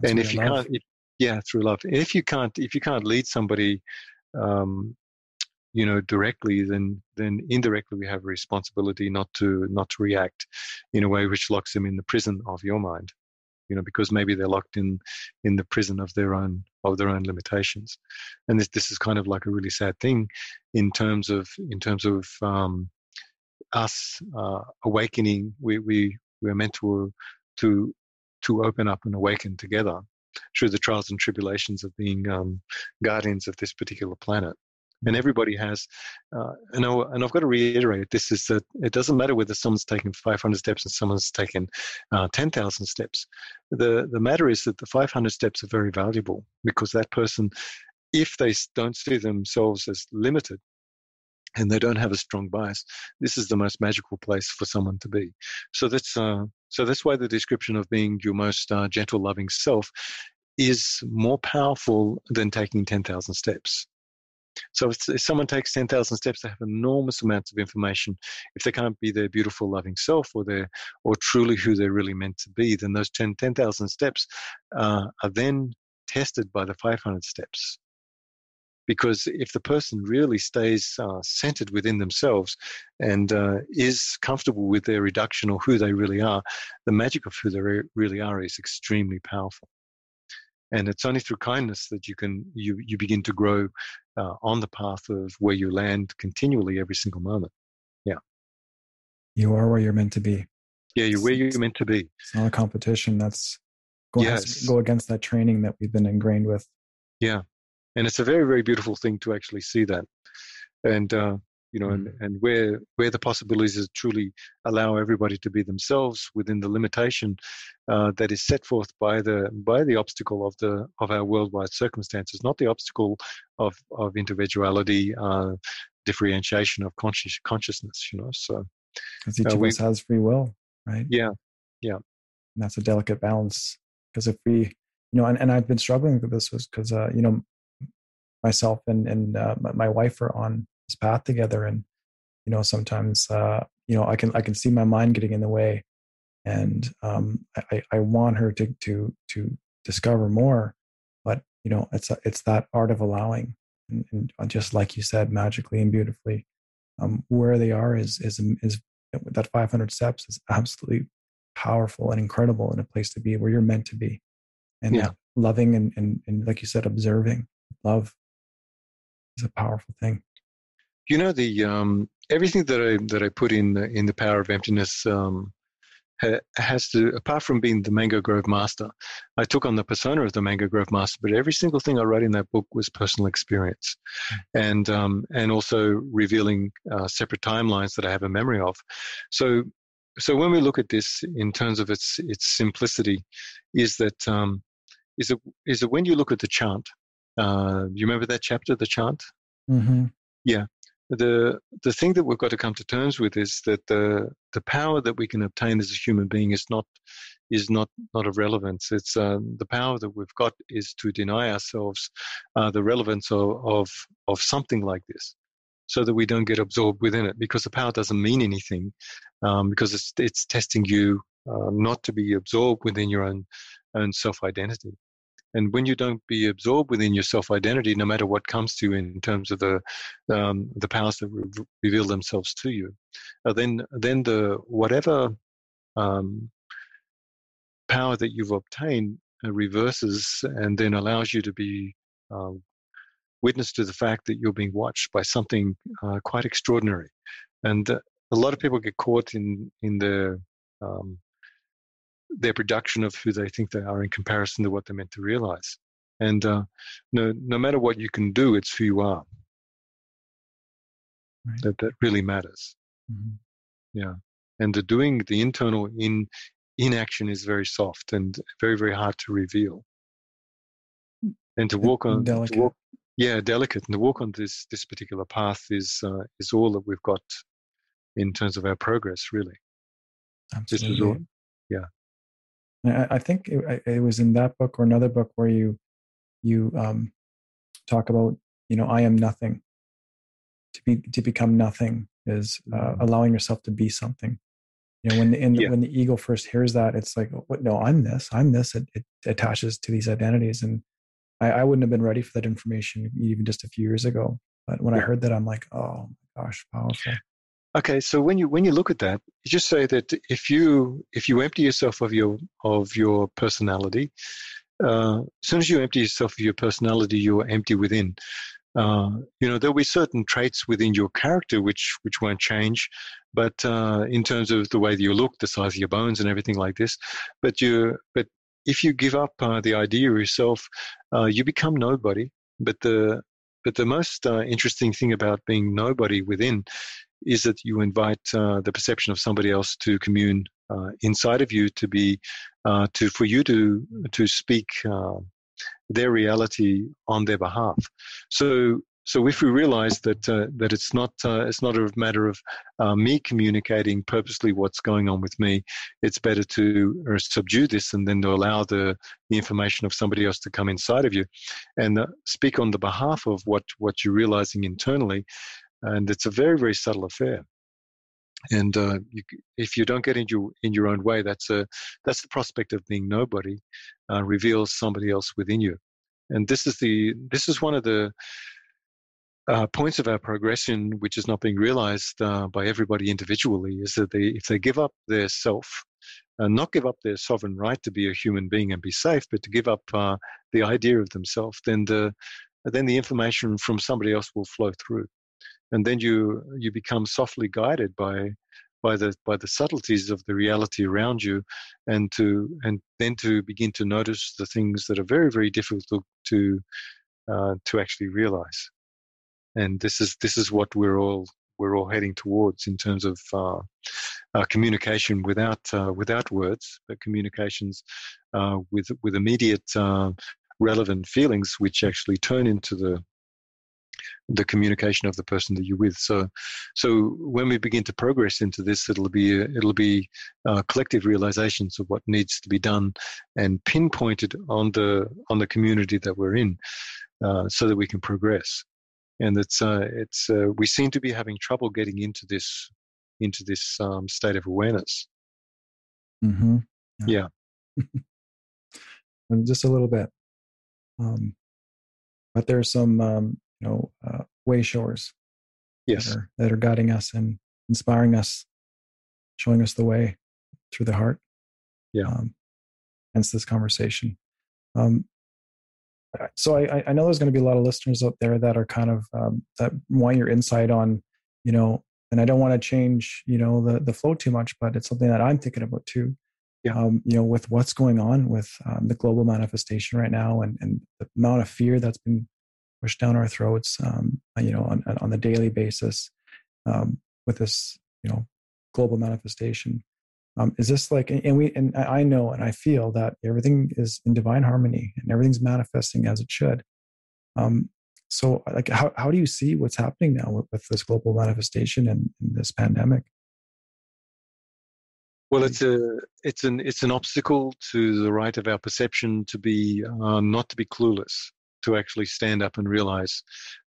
That's and if you love. can't if, yeah through love. If you can't if you can't lead somebody um, you know directly then then indirectly we have a responsibility not to not to react in a way which locks them in the prison of your mind you know because maybe they're locked in in the prison of their own of their own limitations. And this this is kind of like a really sad thing in terms of in terms of um, us uh, awakening. We we we're meant to to to open up and awaken together through the trials and tribulations of being um, guardians of this particular planet and everybody has. Uh, and, I, and I've got to reiterate this is that it doesn't matter whether someone's taken 500 steps and someone's taken uh, 10,000 steps. The, the matter is that the 500 steps are very valuable because that person, if they don't see themselves as limited, and they don't have a strong bias, this is the most magical place for someone to be. So that's uh, so that's why the description of being your most uh, gentle, loving self is more powerful than taking ten thousand steps. So if, if someone takes 10,000 steps, they have enormous amounts of information. If they can't be their beautiful, loving self or their, or truly who they're really meant to be, then those 10,000 10, steps uh, are then tested by the 500 steps. Because if the person really stays uh, centered within themselves and uh, is comfortable with their reduction or who they really are, the magic of who they re- really are is extremely powerful and it's only through kindness that you can you you begin to grow uh, on the path of where you land continually every single moment. Yeah. You are where you're meant to be. Yeah you're where you're meant to be. it's not a competition that's go, yes. go against that training that we've been ingrained with. Yeah. And it's a very very beautiful thing to actually see that. And uh, you know, and, mm-hmm. and where where the possibilities is truly allow everybody to be themselves within the limitation uh, that is set forth by the by the obstacle of the of our worldwide circumstances, not the obstacle of of individuality, uh, differentiation of conscious consciousness. You know, so because each uh, of we, us has free will, right? Yeah, yeah. And that's a delicate balance because if we, you know, and, and I've been struggling with this was because uh, you know myself and and uh, my wife are on this path together and you know sometimes uh you know i can i can see my mind getting in the way. And um i i want her to to to discover more but you know it's a, it's that art of allowing. And, and uh, just like you said magically and beautifully um where they are is is is that 500 steps is absolutely powerful and incredible and a place to be where you're meant to be. And yeah. loving and, and and like you said observing love is a powerful thing you know the um, everything that I that I put in the, in the power of emptiness um, has to, apart from being the Mango Grove Master, I took on the persona of the Mango Grove Master, but every single thing I wrote in that book was personal experience, and um, and also revealing uh, separate timelines that I have a memory of. So, so when we look at this in terms of its its simplicity, is that um, is that is that when you look at the chant, uh, you remember that chapter, the chant? Mm-hmm. Yeah the the thing that we've got to come to terms with is that the the power that we can obtain as a human being is not is not not of relevance. It's um, the power that we've got is to deny ourselves uh, the relevance of, of of something like this, so that we don't get absorbed within it. Because the power doesn't mean anything, um, because it's it's testing you uh, not to be absorbed within your own own self identity. And when you don't be absorbed within your self identity, no matter what comes to you in terms of the um, the powers that re- reveal themselves to you, uh, then then the whatever um, power that you've obtained uh, reverses and then allows you to be uh, witness to the fact that you're being watched by something uh, quite extraordinary. And uh, a lot of people get caught in in the um, their production of who they think they are in comparison to what they're meant to realize. And uh, no, no matter what you can do, it's who you are. Right. That that really matters. Mm-hmm. Yeah, and the doing the internal in inaction is very soft and very very hard to reveal. And to walk on, delicate. to walk, yeah, delicate, and to walk on this this particular path is uh, is all that we've got in terms of our progress, really. Absolutely. This is all, yeah. I, I think it, it, was in that book or another book where you you um, talk about you know I am nothing. To be to become nothing is uh, mm-hmm. allowing yourself to be something. You know, when the, the, when the ego first hears that, it's like, what? No, I'm this. I'm this. It, it attaches to these identities, and I, I, wouldn't have been ready for that information even just a few years ago. But when yeah. I heard that, I'm like, oh my gosh, powerful. Okay, so when you when you look at that, you just say that if you if you empty yourself of your of your personality, uh, as soon as you empty yourself of your personality, you're empty within. Uh, you know there'll be certain traits within your character which which won't change, but uh, in terms of the way that you look, the size of your bones, and everything like this, but you but if you give up uh, the idea of yourself, uh, you become nobody. But the but the most uh, interesting thing about being nobody within is that you invite uh, the perception of somebody else to commune uh, inside of you to be uh, to for you to to speak uh, their reality on their behalf. So so if we realize that uh, that it's not uh, it's not a matter of me communicating purposely what's going on with me, it's better to subdue this and then to allow the the information of somebody else to come inside of you, and speak on the behalf of what what you're realizing internally and it's a very very subtle affair. And uh, you, if you don't get in your in your own way that's a that's the prospect of being nobody uh, reveals somebody else within you. And this is the this is one of the uh, points of our progression which is not being realized uh, by everybody individually is that they if they give up their self and not give up their sovereign right to be a human being and be safe but to give up uh, the idea of themselves then the then the information from somebody else will flow through and then you you become softly guided by by the by the subtleties of the reality around you and to and then to begin to notice the things that are very very difficult to uh, to actually realize. And this is this is what we're all we're all heading towards in terms of uh, uh, communication without uh, without words but communications uh, with with immediate uh, relevant feelings which actually turn into the the communication of the person that you're with. So, so when we begin to progress into this, it'll be it'll be uh, collective realizations of what needs to be done, and pinpointed on the on the community that we're in, uh, so that we can progress. And it's uh, it's uh, we seem to be having trouble getting into this into this um, state of awareness. Mm-hmm. Yeah. yeah. just a little bit. Um, but there's some um, you know uh, way showers yes that are, that are guiding us and inspiring us showing us the way through the heart yeah um, hence this conversation um, so I, I know there's going to be a lot of listeners out there that are kind of um, that want your insight on you know and I don't want to change, you know, the the flow too much, but it's something that I'm thinking about too. Yeah. Um, you know, with what's going on with um, the global manifestation right now, and and the amount of fear that's been pushed down our throats, um, you know, on on the daily basis, um, with this, you know, global manifestation. Um, is this like, and we, and I know, and I feel that everything is in divine harmony, and everything's manifesting as it should. Um, so, like, how how do you see what's happening now with, with this global manifestation and, and this pandemic? Well, it's a it's an it's an obstacle to the right of our perception to be uh, not to be clueless, to actually stand up and realize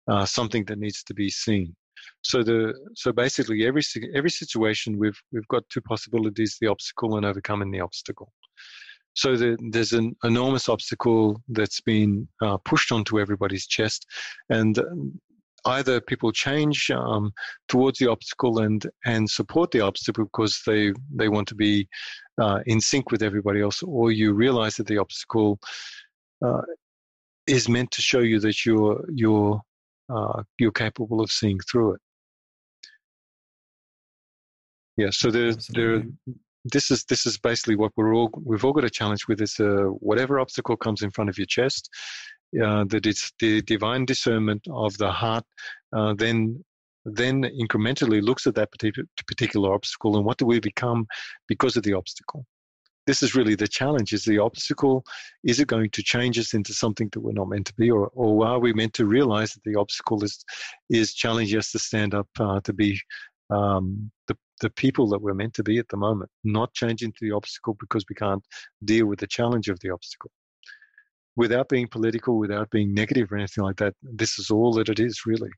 uh, something that needs to be seen. So the so basically every every situation we've we've got two possibilities: the obstacle and overcoming the obstacle. So the, there's an enormous obstacle that's been uh, pushed onto everybody's chest, and either people change um, towards the obstacle and and support the obstacle because they they want to be uh, in sync with everybody else, or you realize that the obstacle uh, is meant to show you that you're you're uh, you're capable of seeing through it. Yeah, so there there this is this is basically what we're all we've all got a challenge with is uh, whatever obstacle comes in front of your chest uh, that it's the divine discernment of the heart uh, then then incrementally looks at that particular particular obstacle and what do we become because of the obstacle this is really the challenge is the obstacle is it going to change us into something that we're not meant to be or, or are we meant to realize that the obstacle is is challenging us to stand up uh, to be um, the, the people that we're meant to be at the moment not change into the obstacle because we can't deal with the challenge of the obstacle without being political, without being negative or anything like that. This is all that it is, really.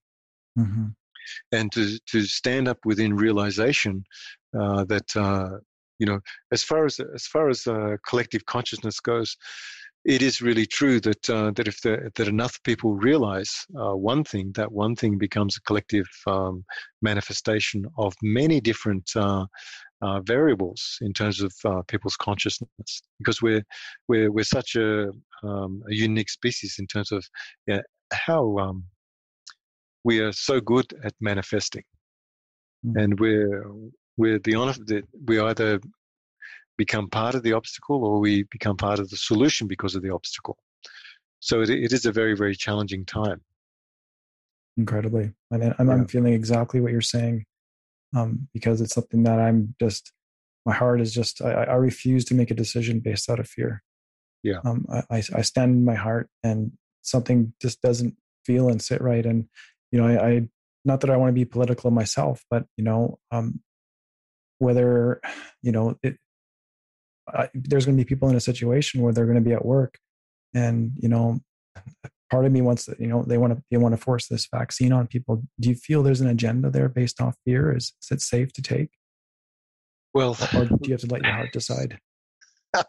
Mm-hmm. And to to stand up within realization uh, that uh, you know, as far as as far as uh, collective consciousness goes, it is really true that uh, that if the, that enough people realize uh, one thing, that one thing becomes a collective um, manifestation of many different uh, uh, variables in terms of uh, people's consciousness because we're we're we're such a, um, a unique species in terms of yeah, how um, we are so good at manifesting, mm. and we're we're the we either become part of the obstacle or we become part of the solution because of the obstacle. So it, it is a very very challenging time. Incredibly, mean, I'm, yeah. I'm feeling exactly what you're saying um, because it's something that I'm just, my heart is just, I, I refuse to make a decision based out of fear. Yeah. Um, I, I stand in my heart and something just doesn't feel and sit right. And, you know, I, I not that I want to be political myself, but, you know, um, whether, you know, it, I, there's going to be people in a situation where they're going to be at work and, you know, part of me wants to, you know, they want to they want to force this vaccine on people. Do you feel there's an agenda there based off fear? Is, is it safe to take? Well, or do you have to let your heart decide?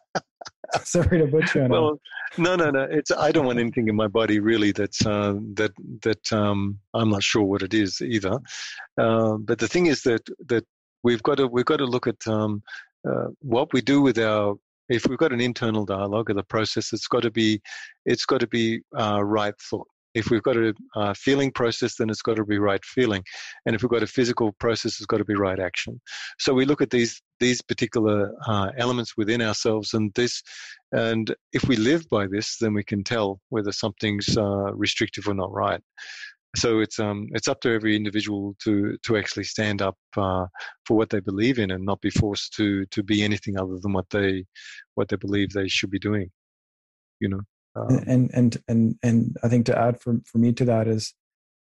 Sorry to butcher. You well, no, no, no. It's I don't want anything in my body really that's uh, that that um, I'm not sure what it is either. Uh, but the thing is that that we've got to we've got to look at um, uh, what we do with our if we've got an internal dialogue of the process, it's got to be, it's got to be uh, right thought. If we've got a uh, feeling process, then it's got to be right feeling, and if we've got a physical process, it's got to be right action. So we look at these these particular uh, elements within ourselves, and this, and if we live by this, then we can tell whether something's uh, restrictive or not right so it's um it's up to every individual to to actually stand up uh, for what they believe in and not be forced to to be anything other than what they what they believe they should be doing you know um, and and and and i think to add for for me to that is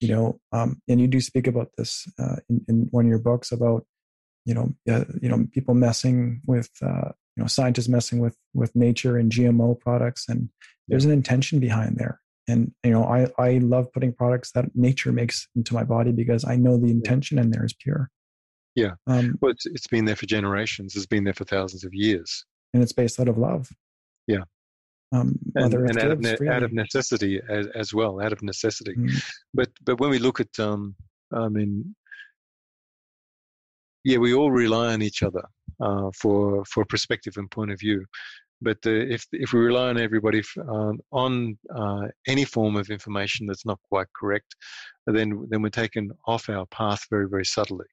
you know um and you do speak about this uh, in, in one of your books about you know uh, you know people messing with uh you know scientists messing with with nature and gmo products and there's an intention behind there and you know i i love putting products that nature makes into my body because i know the intention in there is pure. Yeah. Um, well it's, it's been there for generations. It's been there for thousands of years. And it's based out of love. Yeah. Um, and, and out, of ne- out of necessity as, as, well out of necessity. Mm. But but when we look at um i mean yeah we all rely on each other uh, for for perspective and point of view but uh, if if we rely on everybody um, on uh, any form of information that's not quite correct, then then we're taken off our path very very subtly.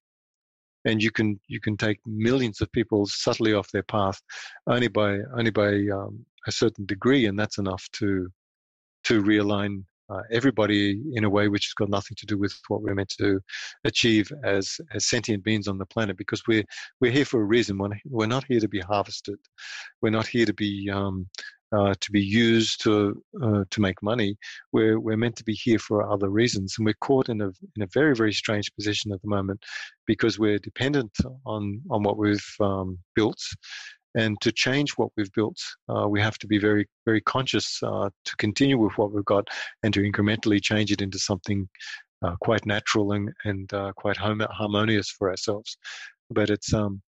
and you can you can take millions of people subtly off their path only by only by um, a certain degree, and that's enough to to realign uh, everybody in a way which has got nothing to do with what we're meant to achieve as as sentient beings on the planet. Because we're we're here for a reason. We're, we're not here to be harvested. We're not here to be um, uh, to be used to uh, to make money. We're we're meant to be here for other reasons, and we're caught in a in a very very strange position at the moment because we're dependent on on what we've um, built, and to change what we've built, uh, we have to be very, very conscious uh, to continue with what we've got and to incrementally change it into something uh, quite natural and, and uh, quite harmonious for ourselves. But it's um,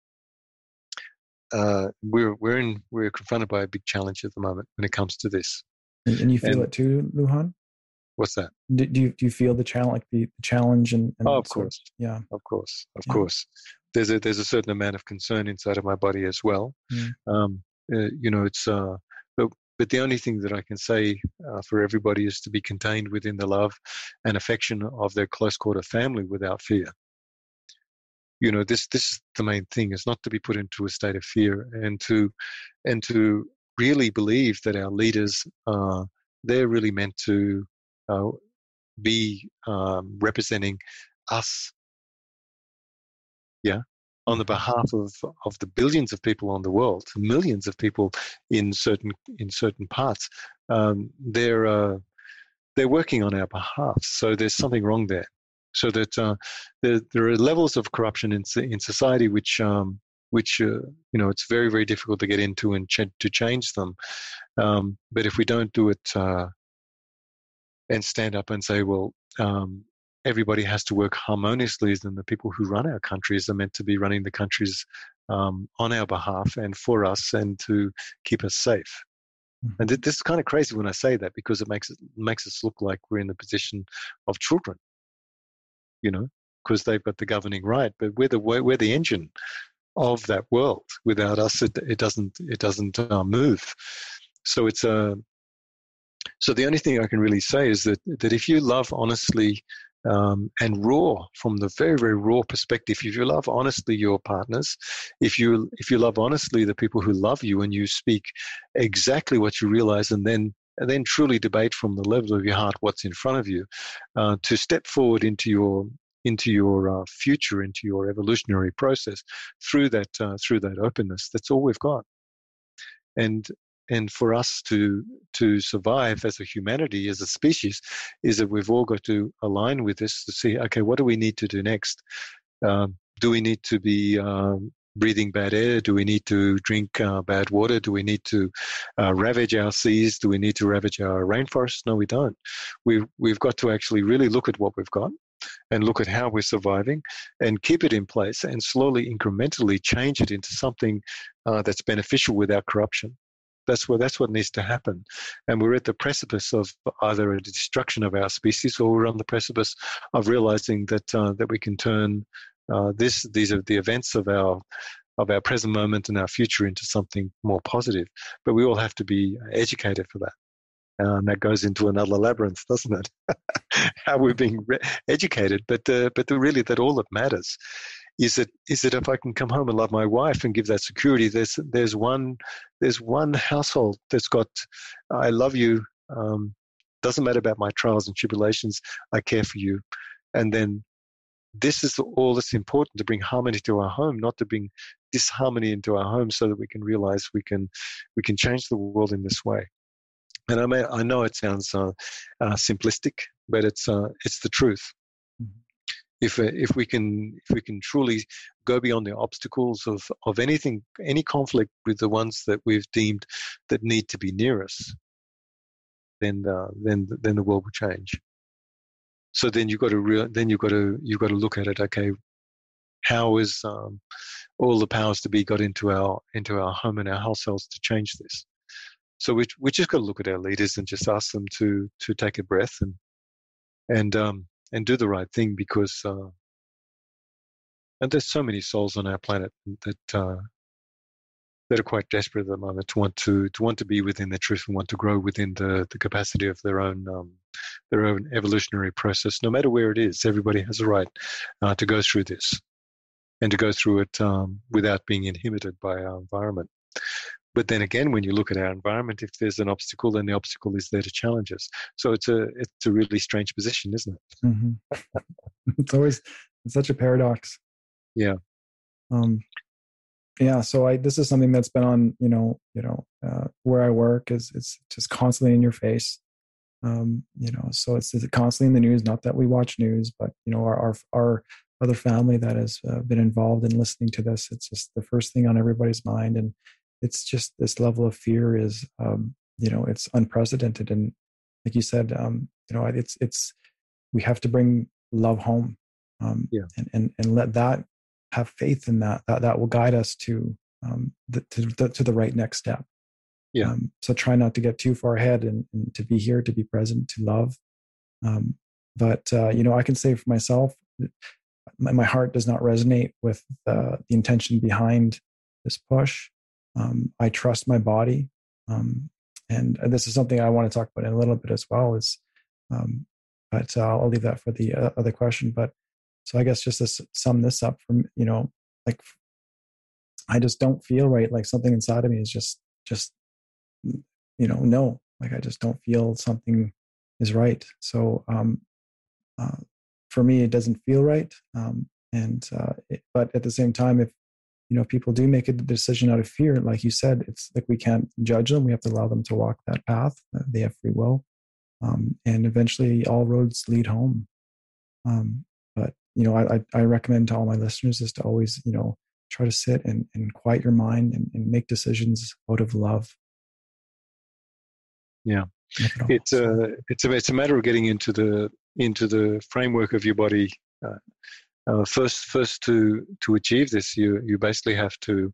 uh, we're we're in we're confronted by a big challenge at the moment when it comes to this. And, you feel and, it too, Lujan? What's that? Do, do, you do you feel the challenge, like the, the challenge and, and oh, of course, of, yeah, of course, of yeah. course. There's a there's a certain amount of concern inside of my body as well. Mm. Um, uh, you know, it's uh, but but the only thing that I can say uh, for everybody is to be contained within the love and affection of their close quarter family without fear. You know, this this is the main thing: is not to be put into a state of fear and to and to really believe that our leaders are they're really meant to uh, be um, representing us, yeah, on the behalf of, of the billions of people on the world, millions of people in certain in certain parts. Um, they're uh, they're working on our behalf. So there's something wrong there. So that uh, there, there are levels of corruption in in society which um, which uh, you know it's very very difficult to get into and ch- to change them. Um, but if we don't do it uh, and stand up and say, well, um, everybody has to work harmoniously, then the people who run our countries are meant to be running the countries um, on our behalf and for us and to keep us safe. Mm-hmm. And this is kind of crazy when I say that because it makes it makes us look like we're in the position of children, you know, because they've got the governing right, but we're the we're the engine of that world. Without us, it, it doesn't it doesn't uh, move. So it's a so the only thing I can really say is that that if you love honestly um, and raw from the very very raw perspective, if you love honestly your partners, if you if you love honestly the people who love you, and you speak exactly what you realize, and then and then truly debate from the level of your heart what's in front of you, uh, to step forward into your into your uh, future, into your evolutionary process through that uh, through that openness. That's all we've got. And and for us to to survive as a humanity as a species is that we've all got to align with this to see okay what do we need to do next? Um, do we need to be um, breathing bad air? Do we need to drink uh, bad water? Do we need to uh, ravage our seas? Do we need to ravage our rainforests? No we don't. We've, we've got to actually really look at what we've got and look at how we're surviving and keep it in place and slowly incrementally change it into something uh, that's beneficial without corruption that's what that's what needs to happen, and we're at the precipice of either a destruction of our species, or we're on the precipice of realizing that uh, that we can turn uh, this these are the events of our of our present moment and our future into something more positive. But we all have to be educated for that. And that goes into another labyrinth, doesn't it? How we're being re- educated, but uh, but really that all that matters is that is that if I can come home and love my wife and give that security, there's there's one there's one household that's got I love you. Um, doesn't matter about my trials and tribulations. I care for you, and then this is all that's important to bring harmony to our home, not to bring disharmony into our home, so that we can realize we can we can change the world in this way. And I may I know it sounds uh, uh, simplistic, but it's uh, it's the truth if uh, if we can if we can truly go beyond the obstacles of of anything any conflict with the ones that we've deemed that need to be near us then uh, then then the world will change. So then you've got to real then you've got to you've got to look at it okay how is um, all the powers to be got into our into our home and our households to change this? So we we just got to look at our leaders and just ask them to to take a breath and and um, and do the right thing because uh, and there's so many souls on our planet that uh, that are quite desperate at the moment to want to to want to be within the truth and want to grow within the, the capacity of their own um, their own evolutionary process. No matter where it is, everybody has a right uh, to go through this. and to go through it um, without being inhibited by our environment. But then again, when you look at our environment, if there's an obstacle, then the obstacle is there to challenge us. So it's a it's a really strange position, isn't it? Mm-hmm. it's always it's such a paradox. Yeah. Um, yeah. So I this is something that's been on you know you know uh, where I work is it's just constantly in your face. Um, you know, so it's, it's constantly in the news. Not that we watch news, but you know, our our, our other family that has uh, been involved in listening to this, it's just the first thing on everybody's mind, and it's just this level of fear is um, you know it's unprecedented and like you said um, you know it's it's we have to bring love home um, yeah. and, and and let that have faith in that that that will guide us to um, the, to, the, to the right next step yeah um, so try not to get too far ahead and, and to be here to be present to love um, but uh, you know i can say for myself my, my heart does not resonate with uh, the intention behind this push um, I trust my body. Um, and this is something I want to talk about in a little bit as well. Is, um, but uh, I'll leave that for the uh, other question. But so I guess just to sum this up, from you know, like I just don't feel right. Like something inside of me is just, just, you know, no. Like I just don't feel something is right. So um, uh, for me, it doesn't feel right. Um, and uh, it, but at the same time, if you know people do make a decision out of fear like you said it's like we can't judge them. We have to allow them to walk that path. Uh, they have free will. Um, and eventually all roads lead home. Um, but you know I, I recommend to all my listeners is to always you know try to sit and, and quiet your mind and, and make decisions out of love. Yeah. It's a it's a it's a matter of getting into the into the framework of your body uh, uh, first first to to achieve this you you basically have to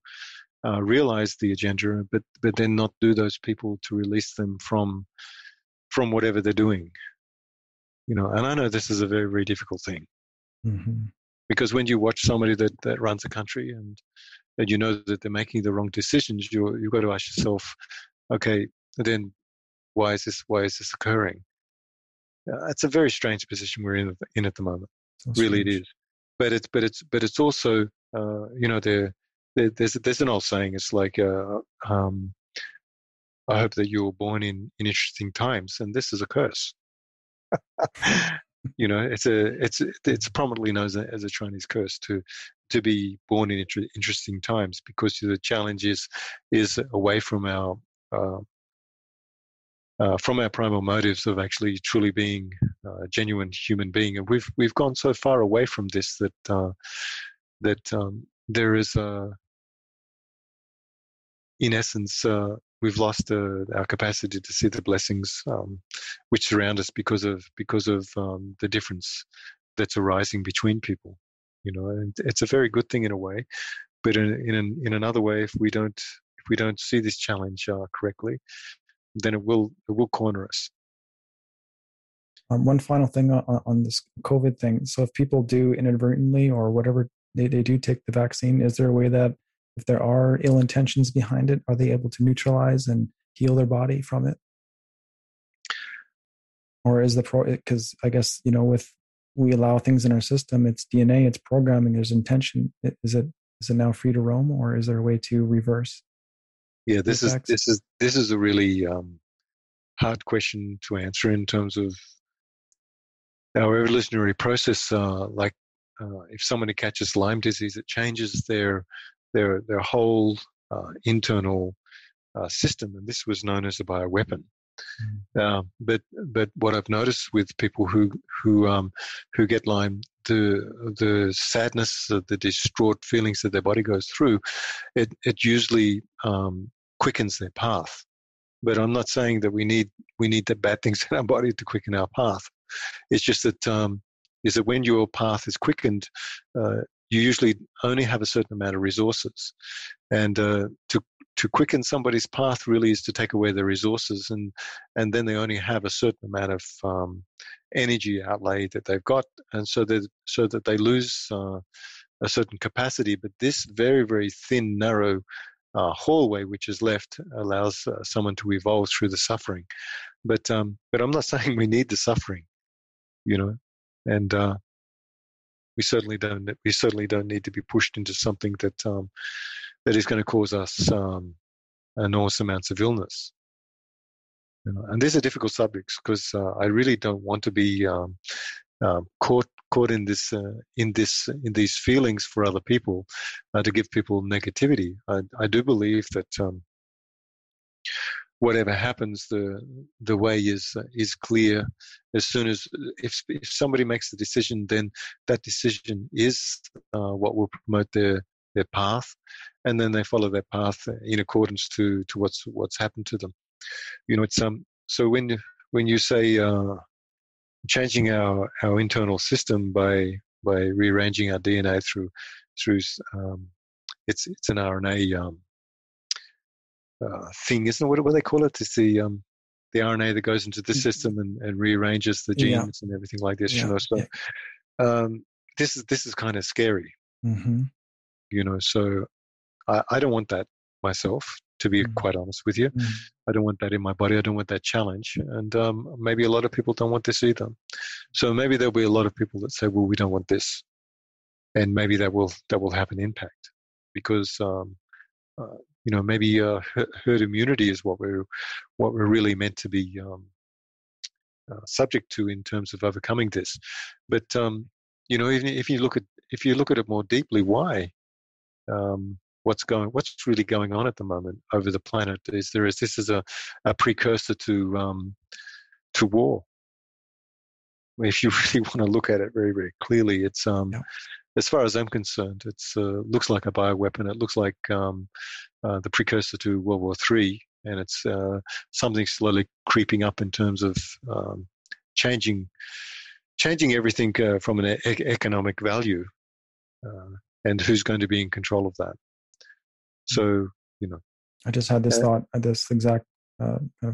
uh, realize the agenda but but then not do those people to release them from from whatever they're doing. You know and i know this is a very very difficult thing. Mm-hmm. because when you watch somebody that that runs a country and and you know that they're making the wrong decisions you you've got to ask yourself okay then why is this why is this occurring? Uh, it's a very strange position we're in in at the moment. Really it is but it's but it's but it's also uh, you know there, there, there's there's an old saying it's like uh, um, I hope that you were born in in interesting times and this is a curse. you know it's a it's it's prominently known as a, as a Chinese curse to to be born in inter- interesting times because the challenge is is away from our uh, uh, from our primal motives of actually truly being a genuine human being. And we've we've gone so far away from this that uh, that um, there is a, in essence, uh, we've lost uh, our capacity to see the blessings um, which surround us because of because of um, the difference that's arising between people. You know, and it's a very good thing in a way, but in in, in another way, if we don't if we don't see this challenge uh, correctly, then it will it will corner us. Um, one final thing on, on, this COVID thing. So, if people do inadvertently or whatever they, they do take the vaccine, is there a way that if there are ill intentions behind it, are they able to neutralize and heal their body from it? Or is the pro? Because I guess you know, with we allow things in our system, it's DNA, it's programming, there's intention. Is it is it now free to roam, or is there a way to reverse? Yeah, this is this is this is a really um, hard question to answer in terms of our evolutionary process. Uh, like uh, if somebody catches Lyme disease, it changes their their their whole uh, internal uh, system, and this was known as a bioweapon. Mm. but but what I've noticed with people who who um, who get Lyme, the the sadness, the distraught feelings that their body goes through, it it usually um, quickens their path. But I'm not saying that we need we need the bad things in our body to quicken our path. It's just that um, is that when your path is quickened, uh, you usually only have a certain amount of resources, and uh, to to quicken somebody's path really is to take away their resources, and and then they only have a certain amount of um, energy outlay that they've got, and so that so that they lose uh, a certain capacity. But this very very thin narrow uh, hallway which is left allows uh, someone to evolve through the suffering. But um, but I'm not saying we need the suffering, you know, and uh, we certainly don't we certainly don't need to be pushed into something that um, that is going to cause us um, enormous amounts of illness. You know, and these are difficult subjects because uh, I really don't want to be um, caught caught in this uh, in this in these feelings for other people uh, to give people negativity. I, I do believe that um, whatever happens, the the way is uh, is clear. As soon as if if somebody makes the decision, then that decision is uh, what will promote their their path, and then they follow that path in accordance to to what's what's happened to them. You know, it's um. So when when you say uh, changing our our internal system by by rearranging our DNA through through um, it's it's an RNA um, uh, thing, isn't it? What, what do they call it? It's the um, the RNA that goes into the mm-hmm. system and, and rearranges the genes yeah. and everything like this. Yeah. You know, so yeah. um, this is this is kind of scary. Mm-hmm. You know, so I, I don't want that myself. To be mm-hmm. quite honest with you, mm-hmm. I don't want that in my body. I don't want that challenge, and um, maybe a lot of people don't want this either. So maybe there'll be a lot of people that say, "Well, we don't want this," and maybe that will that will have an impact because um, uh, you know maybe uh, herd immunity is what we're what we're really meant to be um, uh, subject to in terms of overcoming this. But um, you know, even if you look at if you look at it more deeply, why? Um, what's going what's really going on at the moment over the planet is there is this is a, a precursor to um, to war if you really want to look at it very very clearly it's um yeah as far as I'm concerned, it uh, looks like a bioweapon. It looks like um, uh, the precursor to World War III, and it's uh, something slowly creeping up in terms of um, changing changing everything uh, from an e- economic value, uh, and who's going to be in control of that. So you know, I just had this uh, thought, this exact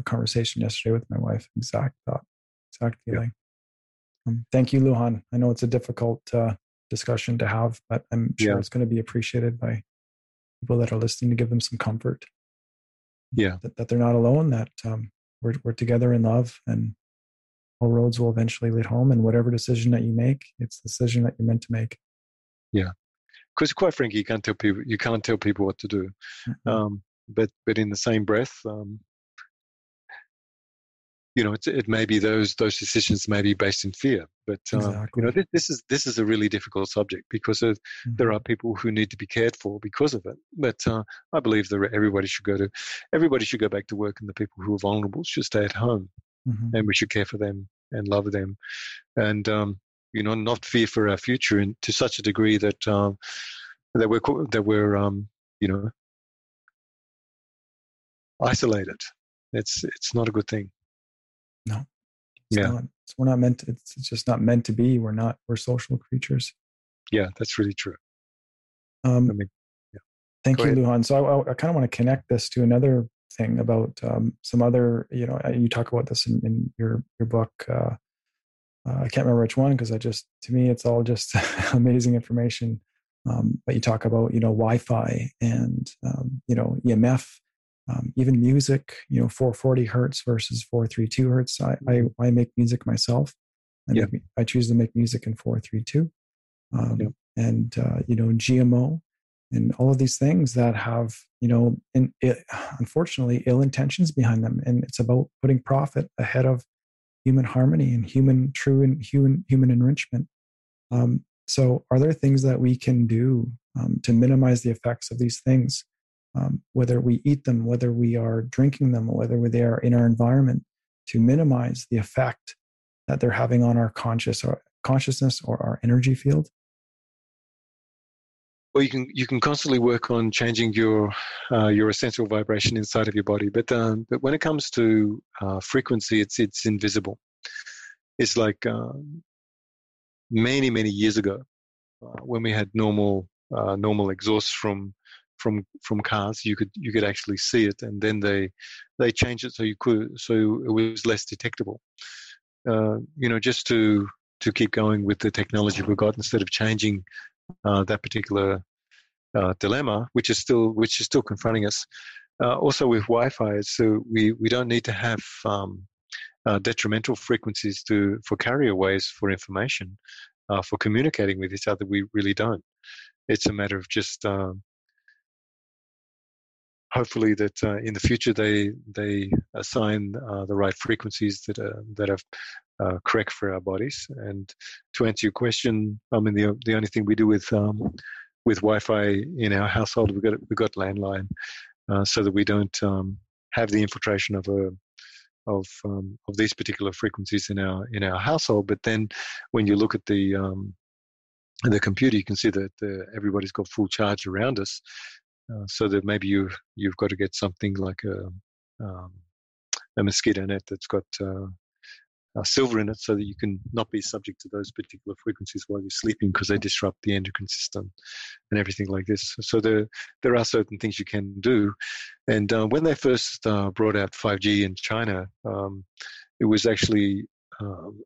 conversation yesterday with my wife. Exact thought, exact feeling. Yeah. Um, thank you, Lujan. I know it's a difficult discussion to have, but I'm sure yeah. it's going to be appreciated by people that are listening to give them some comfort. Yeah. That, that they're not alone, that um, we're, we're together in love and all roads will eventually lead home. And whatever decision that you make, it's the decision that you're meant to make. Yeah. Because quite frankly, you can't tell people, you can't tell people what to do. Mm-hmm. Um, but, but in the same breath, um, you know, it may be those those decisions may be based in fear, but um, exactly. you know, this, this, is this is a really difficult subject because of, mm-hmm. there are people who need to be cared for because of it. But uh, I believe that everybody should go to everybody should go back to work, and the people who are vulnerable should stay at home, mm-hmm. and we should care for them and love them, and um, you know, not fear for our future, and to such a degree that um, that we're that we're um, you know isolated. It's it's not a good thing. No. yeah. Not, we're not meant to, it's, it's just not meant to be. We're not, we're social creatures. Yeah, that's really true. Um, I mean, yeah. Thank Go you, ahead. Lujan. So I, I kind of want to connect this to another thing about um, some other, you know, you talk about this in, in your, your book. Uh, uh, I can't remember which one because I just, to me, it's all just amazing information. Um, but you talk about, you know, Wi-Fi and, um, you know, EMF um, even music, you know, 440 hertz versus 432 hertz. I, I, I make music myself. I, yeah. make, I choose to make music in 432. Um, yeah. And, uh, you know, GMO and all of these things that have, you know, in, it, unfortunately, ill intentions behind them. And it's about putting profit ahead of human harmony and human true and human, human enrichment. Um, so, are there things that we can do um, to minimize the effects of these things? um, whether we eat them, whether we are drinking them, whether they are in our environment, to minimize the effect that they're having on our conscious or consciousness or our energy field? Well, you can you can constantly work on changing your uh, your essential vibration inside of your body, but um, but when it comes to uh, frequency, it's it's invisible. It's like um, many many years ago uh, when we had normal uh, normal exhaust from from from cars you could you could actually see it and then they they changed it so you could so it was less detectable uh, you know just to to keep going with the technology we've got instead of changing uh, that particular uh, dilemma which is still which is still confronting us uh, also with wi-fi so we we don't need to have um, uh, detrimental frequencies to for carrier waves for information uh, for communicating with each other. We really don't. It's a matter of just um, hopefully that uh, in the future they they assign the right frequencies that are that are uh, correct for our bodies. And to answer your question, I mean the the only thing we do with um, with Wi-Fi in our household, we've got we've got landline, uh, so that we don't um, have the infiltration of a of um, of these particular frequencies in our in our household. But then, when you look at the um, the computer, you can see that uh, everybody's got full charge around us, uh, so that maybe you you've got to get something like a um, a mosquito net that's got uh, uh, silver in it so that you can not be subject to those particular frequencies while you're sleeping because they disrupt the endocrine system and everything like this. So there, there are certain things you can do. And uh, when they first uh, brought out 5G in China, um, it was actually um,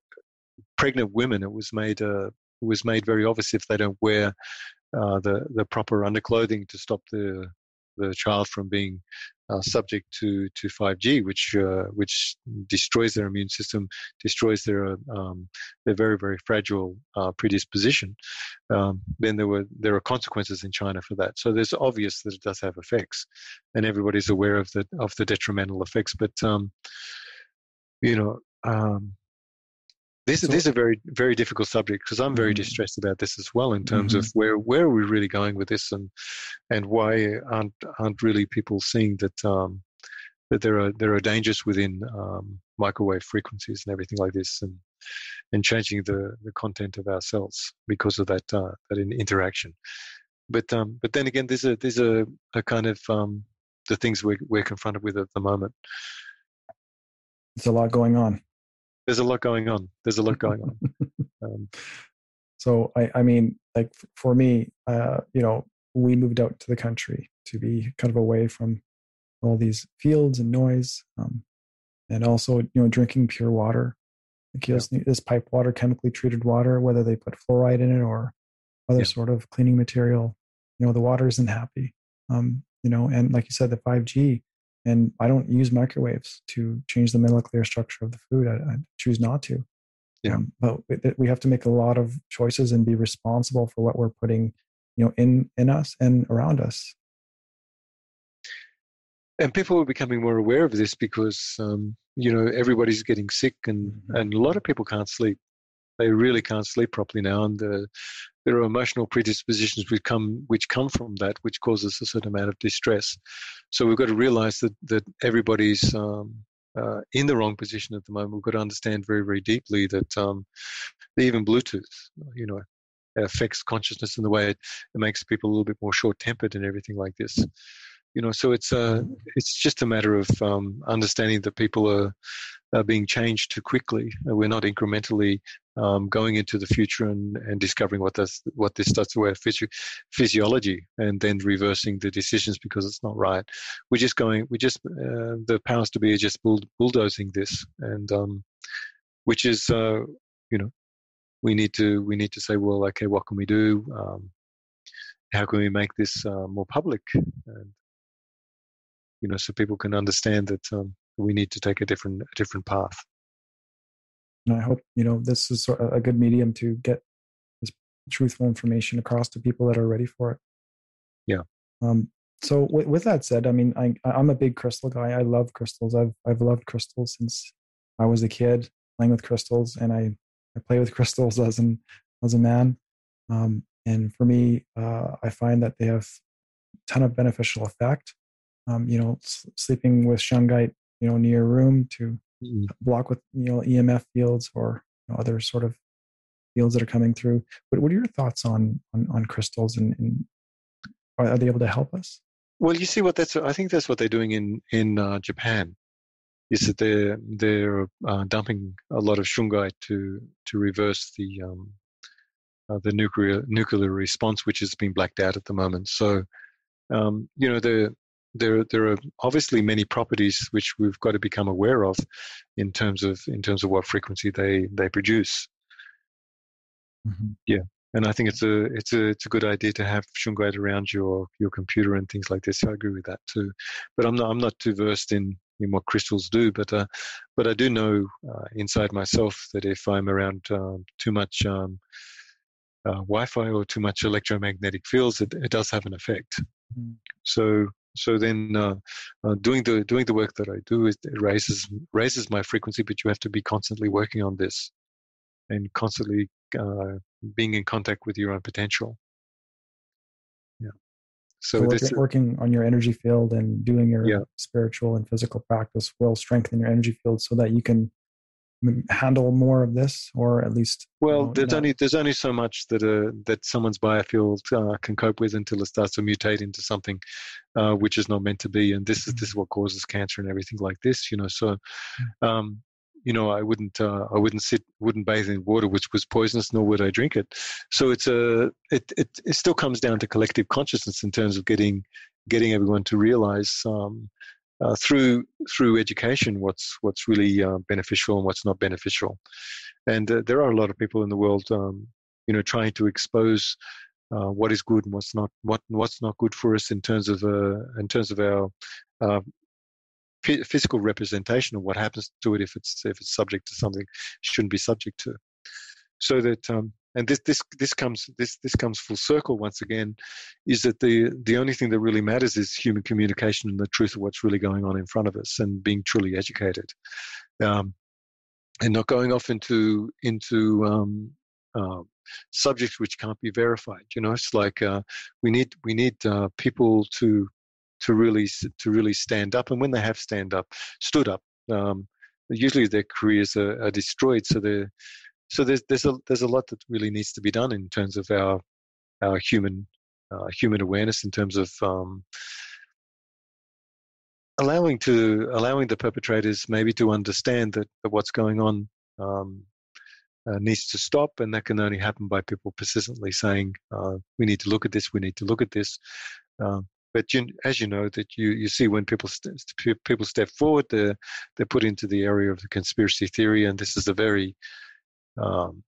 pregnant women. It was made uh, it was made very obvious if they don't wear uh, the the proper underclothing to stop the the child from being subject to to 5G, which uh, which destroys their immune system, destroys their um, their very very fragile uh, predisposition. Um, then there were there are consequences in China for that. So there's obvious that it does have effects, and everybody's aware of the of the detrimental effects. But um, you know. Um, this, so, this is a very very difficult subject because I'm very mm-hmm. distressed about this as well in terms mm-hmm. of where where are we really going with this and and why aren't aren't really people seeing that um, that there are there are dangers within um, microwave frequencies and everything like this and and changing the, the content of our cells because of that uh, that interaction. But um, but then again, these are there's a, a kind of um, the things we're we're confronted with at the moment. It's a lot going on there's a lot going on. There's a lot going on. Um, so I, I mean, like for me, uh, you know, we moved out to the country to be kind of away from all these fields and noise, um, and also you know drinking pure water. Like yeah. this pipe water, chemically treated water, whether they put fluoride in it or other yeah. sort of cleaning material, you know, the water isn't happy. Um, you know, and like you said, the 5G, and I don't use microwaves to change the molecular structure of the food. I, I choose not to. Yeah. Um, but we have to make a lot of choices and be responsible for what we're putting, you know, in in us and around us. And people are becoming more aware of this because um, you know everybody's getting sick, and mm-hmm. and a lot of people can't sleep they really can't sleep properly now, and the, there are emotional predispositions which come which come from that, which causes a certain amount of distress. So we've got to realize that that everybody's um, uh, in the wrong position at the moment. We've got to understand very very deeply that um, even Bluetooth, you know, affects consciousness in the way it, it makes people a little bit more short tempered and everything like this you know so it's uh it's just a matter of um, understanding that people are, are being changed too quickly. We're not incrementally um, going into the future and, and discovering what this what this does to our physio- physiology and then reversing the decisions because it's not right. We're just going we just uh, the powers to be are just bull- bulldozing this and um, which is uh, you know we need to we need to say well okay what can we do? Um, how can we make this uh, more public? And you know, so people can understand that um, we need to take a different a different path. And I hope you know this is a good medium to get this truthful information across to people that are ready for it. Yeah. Um, so with, with that said, I mean, I, I'm a big crystal guy. I love crystals. I've I've loved crystals since I was a kid, playing with crystals, and I I play with crystals as an as a man. Um, and for me, uh, I find that they have a ton of beneficial effect um, you know, s- sleeping with shungite, you know, near room to mm-hmm. block with, you know, EMF fields or you know, other sort of fields that are coming through. What, what are your thoughts on, on, on crystals and, and are they able to help us? Well, you see what that's, I think that's what they're doing in, in uh, Japan is that they're, they're uh, dumping a lot of shungite to, to reverse the, um, uh, the nuclear nuclear response, which has been blacked out at the moment. So, um, you know, the there there are obviously many properties which we've got to become aware of in terms of in terms of what frequency they they produce. Mm-hmm. Yeah, and I think it's a it's a it's a good idea to have shungite around your your computer and things like this. So I agree with that too, but I'm not I'm not too versed in in what crystals do, but uh, but I do know uh, inside myself that if I'm around um, too much um, uh, Wi-Fi or too much electromagnetic fields, it, it does have an effect. Mm. So so then uh, uh, doing the doing the work that I do is it raises raises my frequency, but you have to be constantly working on this and constantly uh, being in contact with your own potential. Yeah. So, so working, working, on your energy field and doing your yeah. spiritual and physical practice will strengthen your energy field so that you can handle more of this or at least well you know, there's only there's only so much that uh, that someone's biofield uh, can cope with until it starts to mutate into something uh, which is not meant to be. And this is this is what causes cancer and everything like this you know. So mm. um, you know i wouldn't uh, i wouldn't sit wouldn't bathe in water which was poisonous nor would i drink it. So it's a it, it it still comes down to collective consciousness in terms of getting getting everyone to realize um, uh, through through education what's what's really uh, beneficial and what's not beneficial. And uh, there are a lot of people in the world, um, you know, trying to expose uh, what is good and what's not what what's not good for us in terms of uh, in terms of our uh, physical representation of what happens to it if it's if it's subject to something shouldn't be subject to. So that um, and this this this comes this this comes full circle once again is that the the only thing that really matters is human communication and the truth of what's really going on in front of us and being truly educated. Um, and not going off into into um, uh, subjects which can't be verified you know? It's like uh, we need we need uh, people to to really to really stand up. And when they have stand up stood up um, usually their careers are, are destroyed. So they're so there's there's a there's a lot that really needs to be done in terms of our our human uh, human awareness in terms of um, allowing to allowing the perpetrators maybe to understand that, that what's going on um, uh, needs to stop, and that can only happen by people persistently saying, uh, "We need to look at this. We need to look at this." Um, but you, as you know, that you, you see when people st- people step forward, they're they're put into the area of the conspiracy theory, and this is a very um,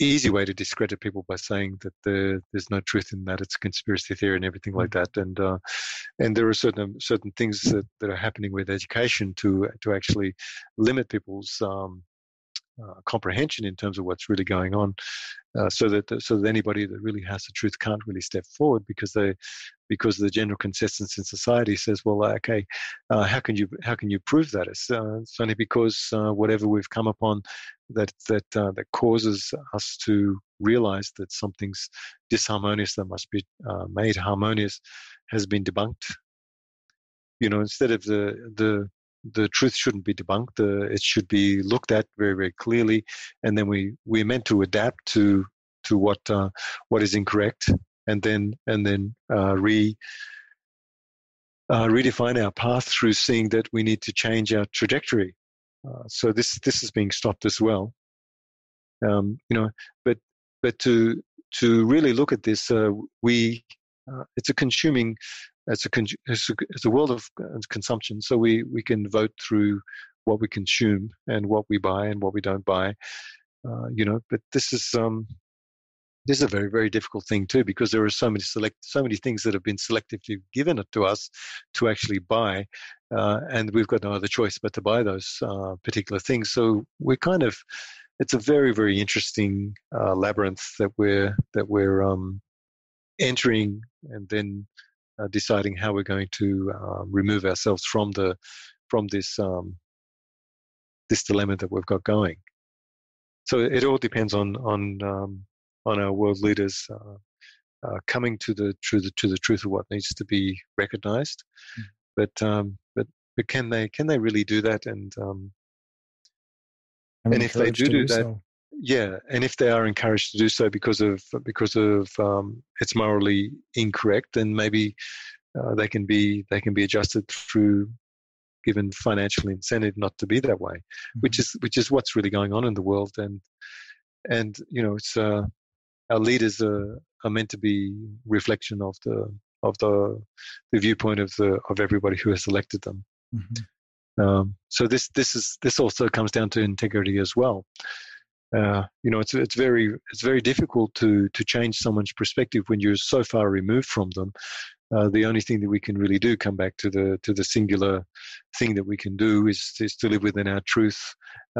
easy way to discredit people by saying that the, there's no truth in that it's a conspiracy theory and everything like mm. that and uh, and there are certain certain things that, that are happening with education to to actually limit people's um, uh, comprehension in terms of what's really going on, uh, so that so that anybody that really has the truth can't really step forward because they because the general consensus in society says, well, okay, uh, how can you how can you prove that? It's, uh, it's only because uh, whatever we've come upon that that uh, that causes us to realize that something's disharmonious that must be made harmonious has been debunked. You know, instead of the the the truth shouldn't be debunked. Uh, it should be looked at very, very clearly, and then we we're meant to adapt to to what uh, what is incorrect, and then and then uh, re uh, redefine our path through seeing that we need to change our trajectory. Uh, so this this is being stopped as well. Um, you know, but but to to really look at this, uh, we it's a consuming it's a, it's a, it's a world of uh, consumption. So we, we can vote through what we consume and what we buy and what we don't buy. Uh, you know, but this is um, this is a very very difficult thing too because there are so many select so many things that have been selectively given to us to actually buy, uh, and we've got no other choice but to buy those uh, particular things. So we're kind of it's a very very interesting uh, labyrinth that we're that we're um, entering, and then uh, deciding how we're going to uh, remove ourselves from the from this um, this dilemma that we've got going. So it all depends on on um, on our world leaders uh, uh coming to the to the to the truth of what needs to be recognized. Mm. But um, but but can they can they really do that? And um, and if they do do, do that, so yeah, and if they are encouraged to do so because of because of um, it's morally incorrect, then maybe uh, they can be they can be adjusted through given financial incentive not to be that way, mm-hmm. which is which is what's really going on in the world. And and you know, it's uh, our leaders are, are meant to be reflection of the of the the viewpoint of the of everybody who has elected them. Mm-hmm. Um, so this this is this also comes down to integrity as well uh, you know, it's it's very it's very difficult to to change someone's perspective when you're so far removed from them. uh, the only thing that we can really do come back to the to the singular thing that we can do is, is to live within our truth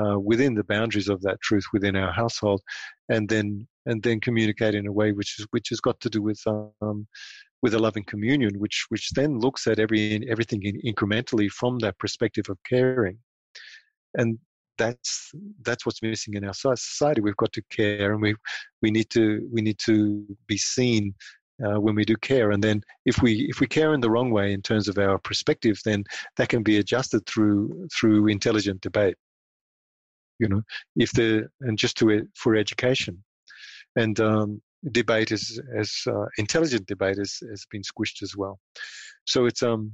uh, within the boundaries of that truth within our household and then and then communicate in a way which is which has got to do with um, with a loving communion which which then looks at every everything incrementally from that perspective of caring and that's that's what's missing in our society we've got to care and we we need to we need to be seen uh, when we do care. And then if we if we care in the wrong way in terms of our perspective, then that can be adjusted through through intelligent debate. You know, if the and just to for education, and um, debate is as uh, intelligent debate has, has been squished as well. So it's um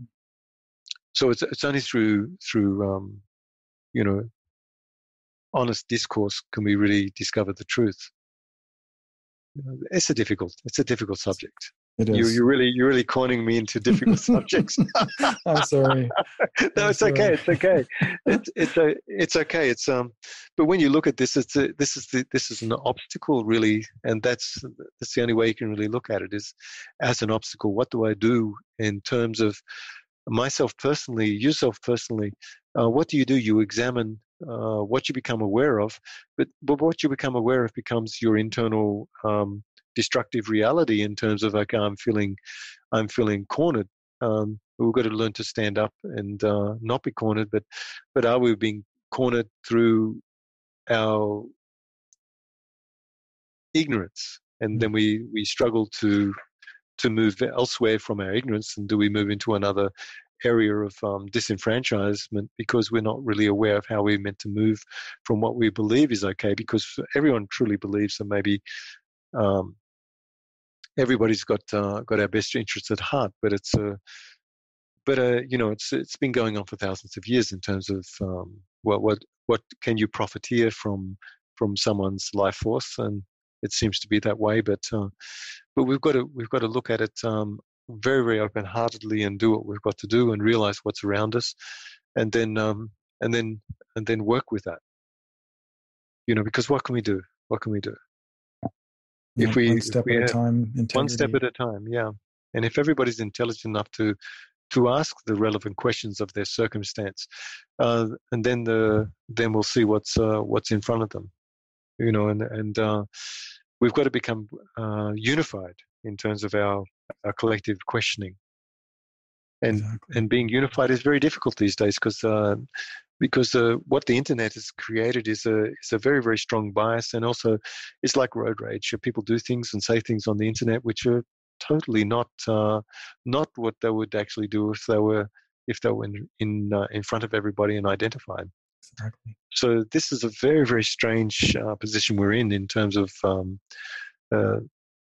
so it's it's only through through um you know honest discourse can we really discover the truth it's a difficult it's a difficult subject it is. You, you're really you're really cornering me into difficult subjects. I'm sorry. no, I'm it's sorry. okay. It's okay. It's it's a, it's okay. It's um, but when you look at this, it's a, this is the this is an obstacle really, and that's that's the only way you can really look at it is as an obstacle. What do I do in terms of myself personally, yourself personally? Uh, what do you do? You examine uh, what you become aware of, but but what you become aware of becomes your internal um, destructive reality in terms of okay, I'm feeling, I'm feeling cornered. Um, we've got to learn to stand up and uh, not be cornered, but but are we being cornered through our ignorance, and then we we struggle to to move elsewhere from our ignorance, and do we move into another area of um, disenfranchisement because we're not really aware of how we're meant to move from what we believe is okay because everyone truly believes that maybe um, everybody's got uh, got our best interests at heart but it's a but uh, you know it's it's been going on for thousands of years in terms of um, what what what can you profiteer from from someone's life force? And it seems to be that way but uh, but we've got to we've got to look at it um, very very open heartedly and do what we've got to do and realize what's around us and then um and then and then work with that. You know because what can we do? What can we do? Yeah, if we one step we at a time integrity. one step at a time yeah. And if everybody's intelligent enough to to ask the relevant questions of their circumstance uh, and then the then we'll see what's uh, what's in front of them you know and and uh, we've got to become uh, unified in terms of our, our collective questioning. And exactly. and being unified is very difficult these days because uh, because uh, what the internet has created is a is a very very strong bias and also it's like road rage. People do things and say things on the internet which are totally not uh, not what they would actually do if they were if they were in in, uh, in front of everybody and identified. Exactly. So this is a very very strange uh, position we're in in terms of um, uh,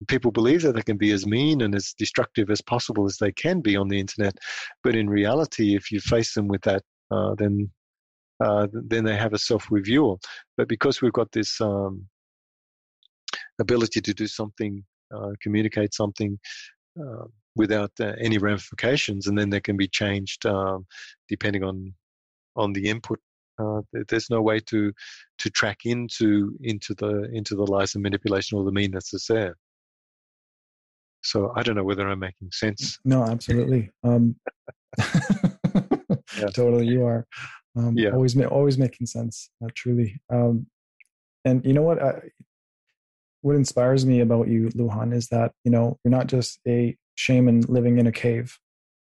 people believe that they can be as mean and as destructive as possible as they can be on the internet. But in reality, if you face them with that, uh, then uh, then they have a self-review. But because we've got this um, ability to do something, uh, communicate something uh, without uh, any ramifications, and then they can be changed um, depending on on the input uh, there's no way to to track into into the into the lies and manipulation or the meanness that's there. So I don't know whether I'm making sense. No, absolutely. Um, yeah. Totally, you are. Um, yeah. Always, always making sense. Uh, truly. Um, and you know what? I, what inspires me about you, Lujan, is that you know you're not just a shaman living in a cave,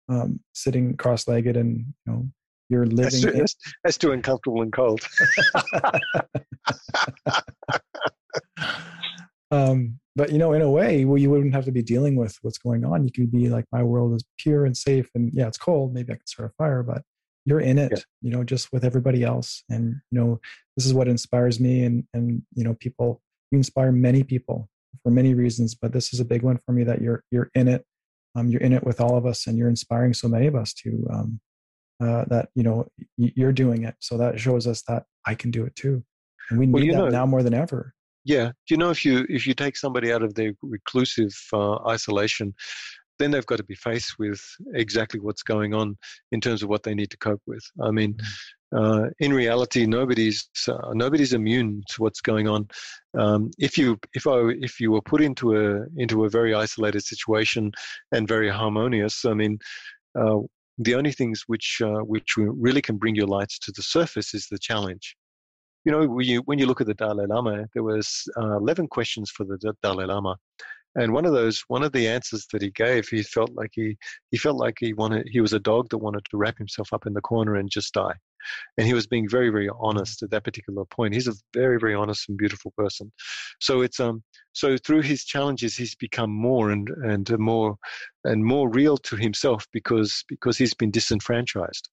um, sitting cross-legged, and you know you're living. That's too, in- that's, that's too uncomfortable and cold. um, but you know in a way well you wouldn't have to be dealing with what's going on. You could be like my world is pure and safe and yeah it's cold. Maybe i can start a fire but you're in it yeah. you know just with everybody else. And you know this is what inspires me and and you know people you inspire many people for many reasons but this is a big one for me that you're you're in it. Um, you're in it with all of us and you're inspiring so many of us to um, uh, that you know you're doing it. So that shows us that i can do it too. And we need well, that know, now more than ever yeah, you know, if you if you take somebody out of their reclusive uh, isolation, then they've got to be faced with exactly what's going on in terms of what they need to cope with. I mean, uh, in reality, nobody's uh, nobody's immune to what's going on. Um, if you if I if you were put into a into a very isolated situation and very harmonious, I mean, uh, the only things which uh, which really can bring your lights to the surface is the challenge. You know, when you when you look at the Dalai Lama, there was uh, eleven questions for the Dalai Lama, and one of those, one of the answers that he gave, he felt like he he felt like he wanted he was a dog that wanted to wrap himself up in the corner and just die. And he was being very, very honest at that particular point. He's a very, very honest and beautiful person. So it's um so through his challenges he's become more and and more and more real to himself because because he's been disenfranchised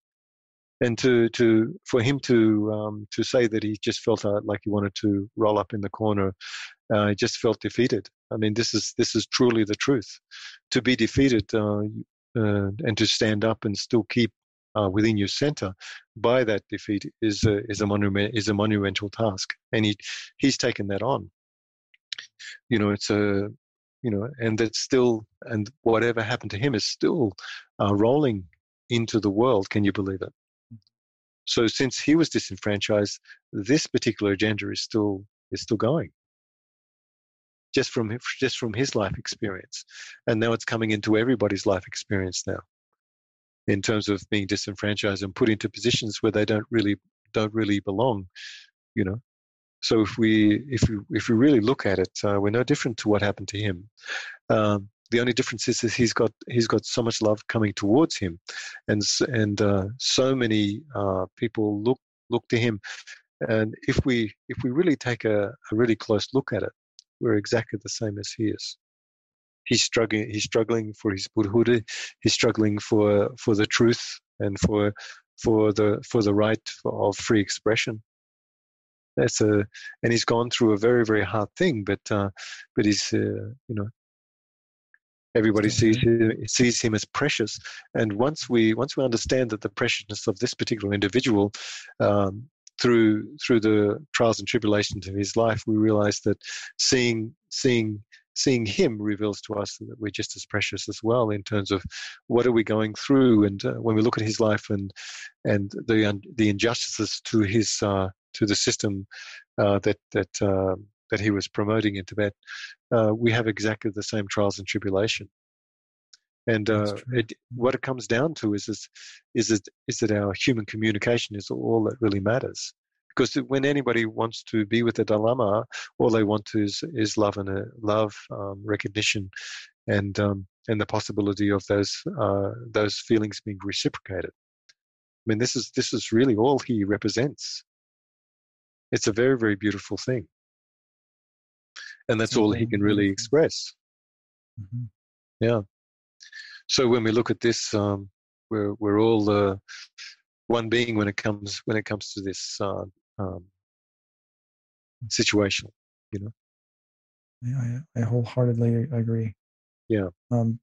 and to to for him to um, to say that he just felt uh, like he wanted to roll up in the corner, uh, he just felt defeated. I mean, this is this is truly the truth. To be defeated uh, uh and to stand up and still keep uh, within your center by that defeat is a, is a monument is a monumental task, and he he's taken that on. You know, it's a you know, and that's still and whatever happened to him is still uh, rolling into the world. Can you believe it? So since he was disenfranchised, this particular agenda is still is still going. Just from just from his life experience, and now it's coming into everybody's life experience now, in terms of being disenfranchised and put into positions where they don't really don't really belong, you know. So if we if we if we really look at it, uh, we're no different to what happened to him. Um, the only difference is that he's got he's got so much love coming towards him, and and uh, so many uh, people look look to him. And if we if we really take a, a really close look at it, we're exactly the same as he is. He's struggling. He's struggling for his Buddhahood. He's struggling for for the truth and for for the for the right of free expression. That's a and he's gone through a very very hard thing, but uh, but he's uh, you know Everybody sees him, sees him as precious, and once we once we understand that the preciousness of this particular individual um, through through the trials and tribulations of his life, we realize that seeing seeing seeing him reveals to us that we're just as precious as well in terms of what are we going through. And uh, when we look at his life and and the the injustices to his uh, to the system uh, that that uh, that he was promoting in Tibet, uh, we have exactly the same trials and tribulation. And uh, it, what it comes down to is, is, is, it, is that our human communication is all that really matters. Because when anybody wants to be with the Dalai Lama, all they want to is, is love and uh, love, um, recognition, and um, and the possibility of those uh, those feelings being reciprocated. I mean, this is this is really all he represents. It's a very very beautiful thing and that's all he can really express. Mm-hmm. Yeah. So when we look at this, um, we're we're all uh, one being when it comes when it comes to this uh, um, situation. You know. Yeah, I, I wholeheartedly agree. Yeah. Um,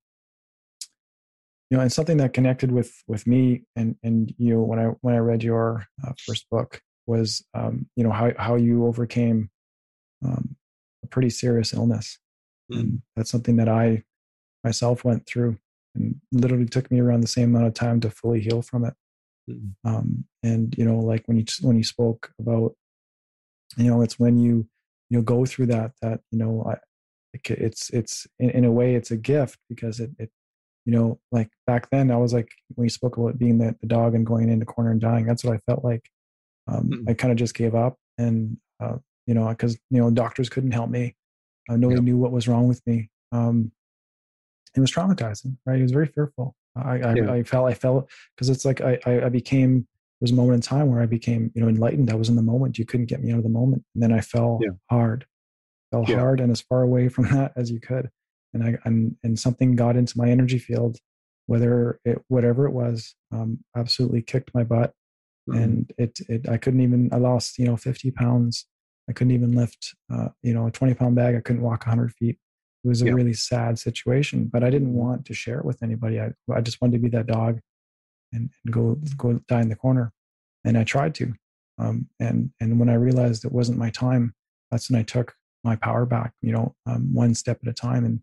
you know, and something that connected with with me and and you when I when I read your uh, first book was um, you know how how you overcame um, a pretty serious illness. Mm. And that's something that I myself went through and literally took me around the same amount of time to fully heal from it. Mm. Um, and you know, like when you when you spoke about, you know, it's when you you know go through that that you know, I, it's it's in, in a way it's a gift because it it you know like back then I was like when you spoke about being the, the dog and going into corner and dying that's what I felt like. Um, mm. I kind of just gave up and uh, you know, because you know doctors couldn't help me. Uh, nobody yep. knew what was wrong with me. Um, it was traumatizing, right? It was very fearful. I, I, yeah. I felt, I felt, because it's like I, I, became. There was a moment in time where I became, you know, enlightened. I was in the moment. You couldn't get me out of the moment, and then I fell yeah. hard, fell yeah. hard, and as far away from that as you could. And I and and something got into my energy field, whether it whatever it was, um, absolutely kicked my butt, mm-hmm. and it it I couldn't even. I lost you know fifty pounds I couldn't even lift, uh, you know, a 20 pound bag. I couldn't walk 100 feet. It was a really sad situation, but I didn't want to share it with anybody. I, I just wanted to be that dog and, and go go die in the corner. And I tried to. Um, and and when I realized it wasn't my time, that's when I took my power back. You know, um, one step at a time. And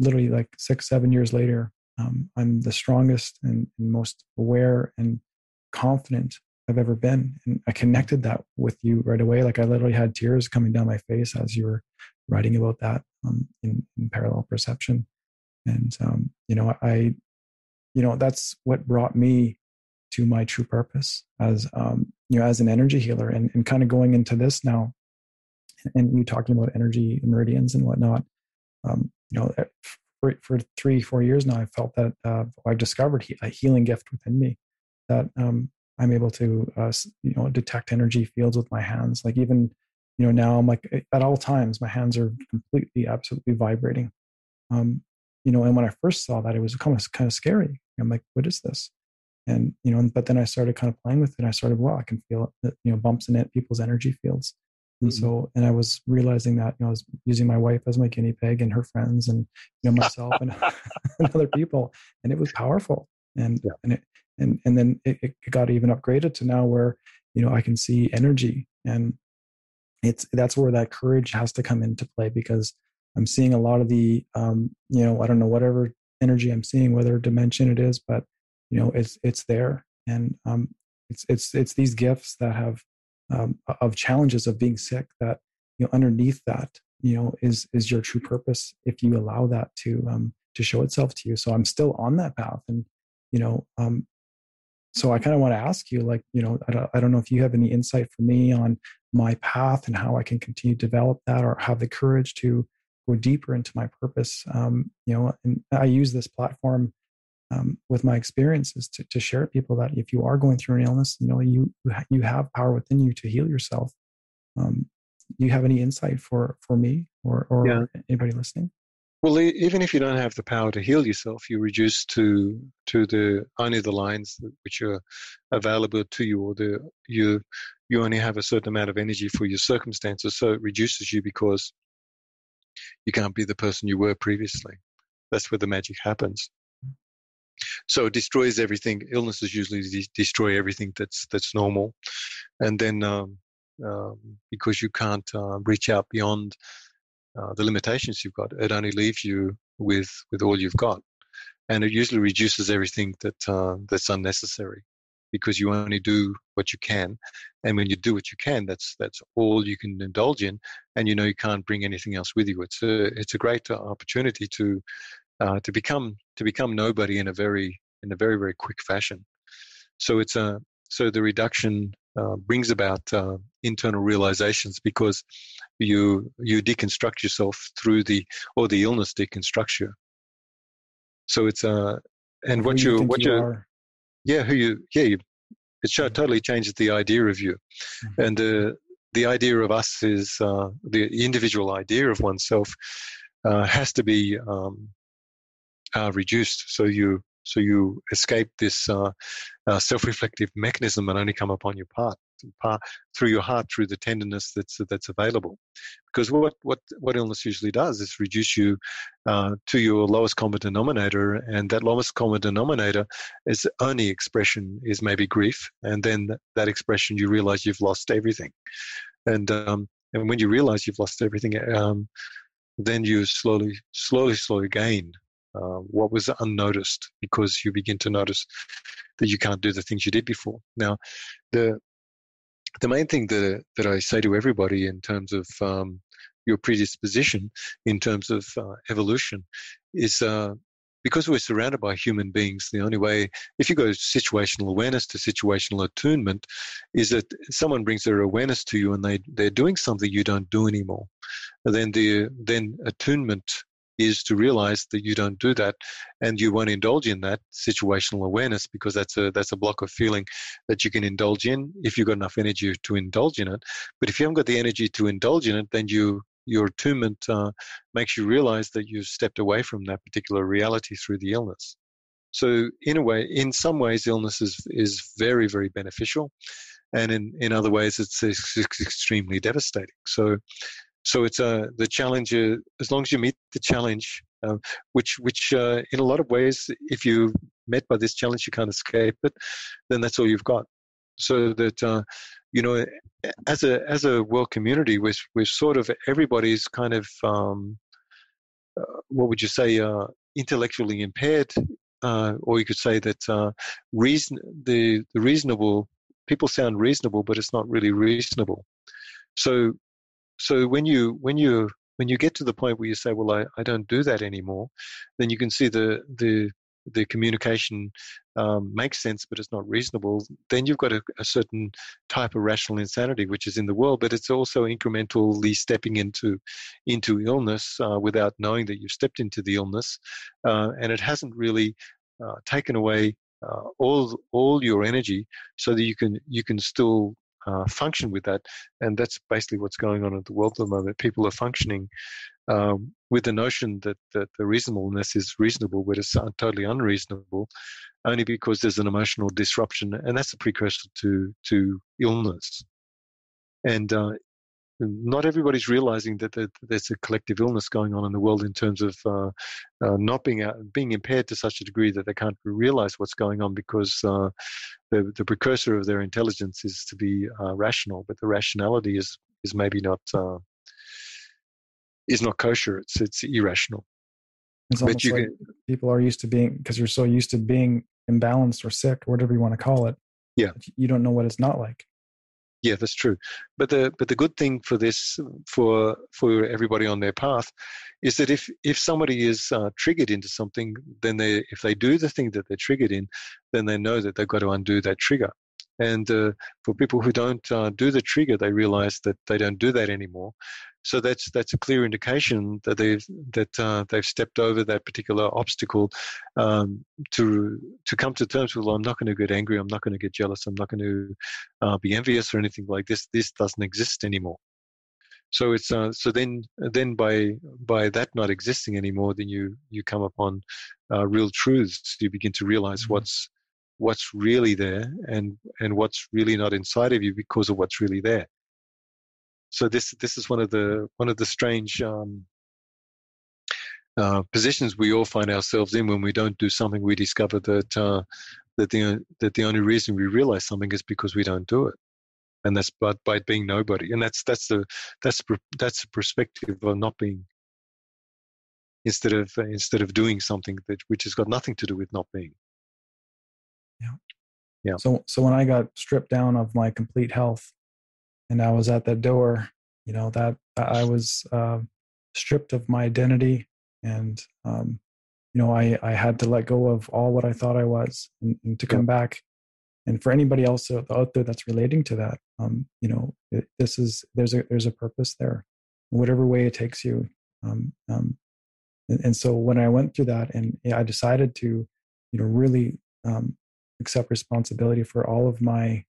literally, like six, seven years later, um, I'm the strongest and, and most aware and confident I've ever been. And I connected that with you right away. Like I literally had tears coming down my face as you were writing about that um, in, in, parallel perception. And, um, you know, I, you know, that's what brought me to my true purpose as, um, you know, as an energy healer and, and kind of going into this now and you talking about energy meridians and whatnot. Um, you know, for, for three, four years now, I felt that uh, I've discovered a healing gift within me that um, I'm able to, uh, you know, detect energy fields with my hands. Like even, you know, now I'm like at all times, my hands are completely, absolutely vibrating. Um, you know, and when I first saw that, it was kind of kind of scary. I'm like, what is this? And you know, but then I started kind of playing with it. And I started, well, I can feel it, you know, bumps in it, people's energy fields. And mm-hmm. so, and I was realizing that, you know, I was using my wife as my guinea pig and her friends and, you know, myself and, and other people. And it was powerful. And, yeah. and it, and, and then it, it got even upgraded to now where, you know, I can see energy and it's, that's where that courage has to come into play because I'm seeing a lot of the, um, you know, I don't know, whatever energy I'm seeing, whether dimension it is, but, you know, it's, it's there. And, um, it's, it's, it's these gifts that have, um, of challenges of being sick that you know underneath that you know is is your true purpose if you allow that to um to show itself to you so i'm still on that path and you know um so i kind of want to ask you like you know I don't, I don't know if you have any insight for me on my path and how i can continue to develop that or have the courage to go deeper into my purpose um you know and i use this platform um, with my experiences to, to share with people that if you are going through an illness, you know, you, you have power within you to heal yourself. Um, do you have any insight for, for me or, or yeah. anybody listening? Well, even if you don't have the power to heal yourself, you reduce to to the only the lines which are available to you, or the you you only have a certain amount of energy for your circumstances. So it reduces you because you can't be the person you were previously. That's where the magic happens. So it destroys everything. Illnesses usually de- destroy everything that's that's normal, and then um, um, because you can't uh, reach out beyond uh, the limitations you've got, it only leaves you with with all you've got, and it usually reduces everything that uh, that's unnecessary because you only do what you can. And when you do what you can that's that's all you can indulge in and you know you can't bring anything else with you. It's a it's a great opportunity to uh, to become to become nobody in a very in a very very quick fashion. So it's a so the reduction uh, brings about uh, internal realizations because you you deconstruct yourself through the or the illness deconstructs you. So it's a uh, and what you, you what you, yeah who you yeah you, it mm-hmm. totally changes the idea of you, mm-hmm. and uh, the idea of us is uh, the individual idea of oneself uh, has to be um, uh, reduced. So you so you escape this uh, uh, self-reflective mechanism and only come upon your part, part through your heart through the tenderness that's that's available. Because what what what illness usually does is reduce you uh, to your lowest common denominator, and that lowest common denominator is only expression is maybe grief, and then that expression you realize you've lost everything, and um, and when you realize you've lost everything. Um, then you slowly, slowly, slowly gain uh, what was unnoticed because you begin to notice that you can't do the things you did before. Now, the the main thing that that I say to everybody in terms of um, your predisposition, in terms of uh, evolution, is uh, because we're surrounded by human beings. The only way, if you go situational awareness to situational attunement, is that someone brings their awareness to you and they they're doing something you don't do anymore. And then the then attunement is to realize that you don't do that and you won't indulge in that situational awareness because that's a that's a block of feeling that you can indulge in if you've got enough energy to indulge in it. But if you haven't got the energy to indulge in it then you your attunement uh, makes you realize that you've stepped away from that particular reality through the illness. So in a way in some ways illness is is very very beneficial. And in in other ways it's, it's extremely devastating. So so it's uh, the challenge. Uh, as long as you meet the challenge, uh, which which uh, in a lot of ways, if you met by this challenge, you can't escape it. Then that's all you've got. So that uh, you know, as a as a world community, we're we're sort of everybody's kind of um, uh, what would you say intellectually impaired, or you could say that reason the the reasonable people sound reasonable, but it's not really reasonable. So, so when you when you when you get to the point where you say, "Well, I, I don't do that anymore," then you can see the the the communication um, makes sense, but it's not reasonable, then you've got a, a, certain type of rational insanity which is in the world. But it's also incrementally stepping into into illness uh, without knowing that you've stepped into the illness, uh, and it hasn't really uh, taken away uh, all all your energy, so that you can you can still uh, function with that. And that's basically what's going on in the world at the moment. People are functioning um, with the notion that, that the reasonableness is reasonable, but it's totally unreasonable, only because there's an emotional disruption, and that's a precursor to to illness. And uh, not everybody's realizing that, there's a collective illness going on in the world in terms of uh, uh, not being uh, being impaired to such a degree that they can't realize what's going on because uh, the the precursor of their intelligence is to be uh, rational, but the rationality is is maybe not uh, is not kosher. It's it's irrational. It's almost like can, people are used to being because you're so used to being imbalanced or sick or whatever you want to call it. Yeah, you don't know what it's not like. Yeah, that's true. But the but the good thing for this for for everybody on their path is that if if somebody is uh, triggered into something, then they if they do the thing that they're triggered in, then they know that they've got to undo that trigger. And uh, for people who don't uh, do the trigger, they realize that they don't do that anymore. So that's that's a clear indication that they've that uh, they've stepped over that particular obstacle um, to to come to terms with. Well, I'm not going to get angry. I'm not going to get jealous. I'm not going to uh, be envious or anything like this. This doesn't exist anymore. So it's uh, so then then by by that not existing anymore, then you you come upon uh, real truths. You begin to realize mm-hmm. what's what's really there and and what's really not inside of you because of what's really there so this this is one of the one of the strange um, uh, positions we all find ourselves in when we don't do something. We discover that uh, that the that the only reason we realize something is because we don't do it, and that's but by being nobody. And that's that's the that's that's the perspective of not being instead of instead of doing something that which has got nothing to do with not being. Yeah. Yeah. So so when I got stripped down of my complete health, and I was at that door, you know, that I was uh, stripped of my identity, and um, you know, I I had to let go of all what I thought I was, and, and to come back. And for anybody else out there that's relating to that, um, you know, it, this is there's a there's a purpose there, whatever way it takes you. Um, um, and, and, so when I went through that, and I decided to, you know, really um, accept responsibility for all of my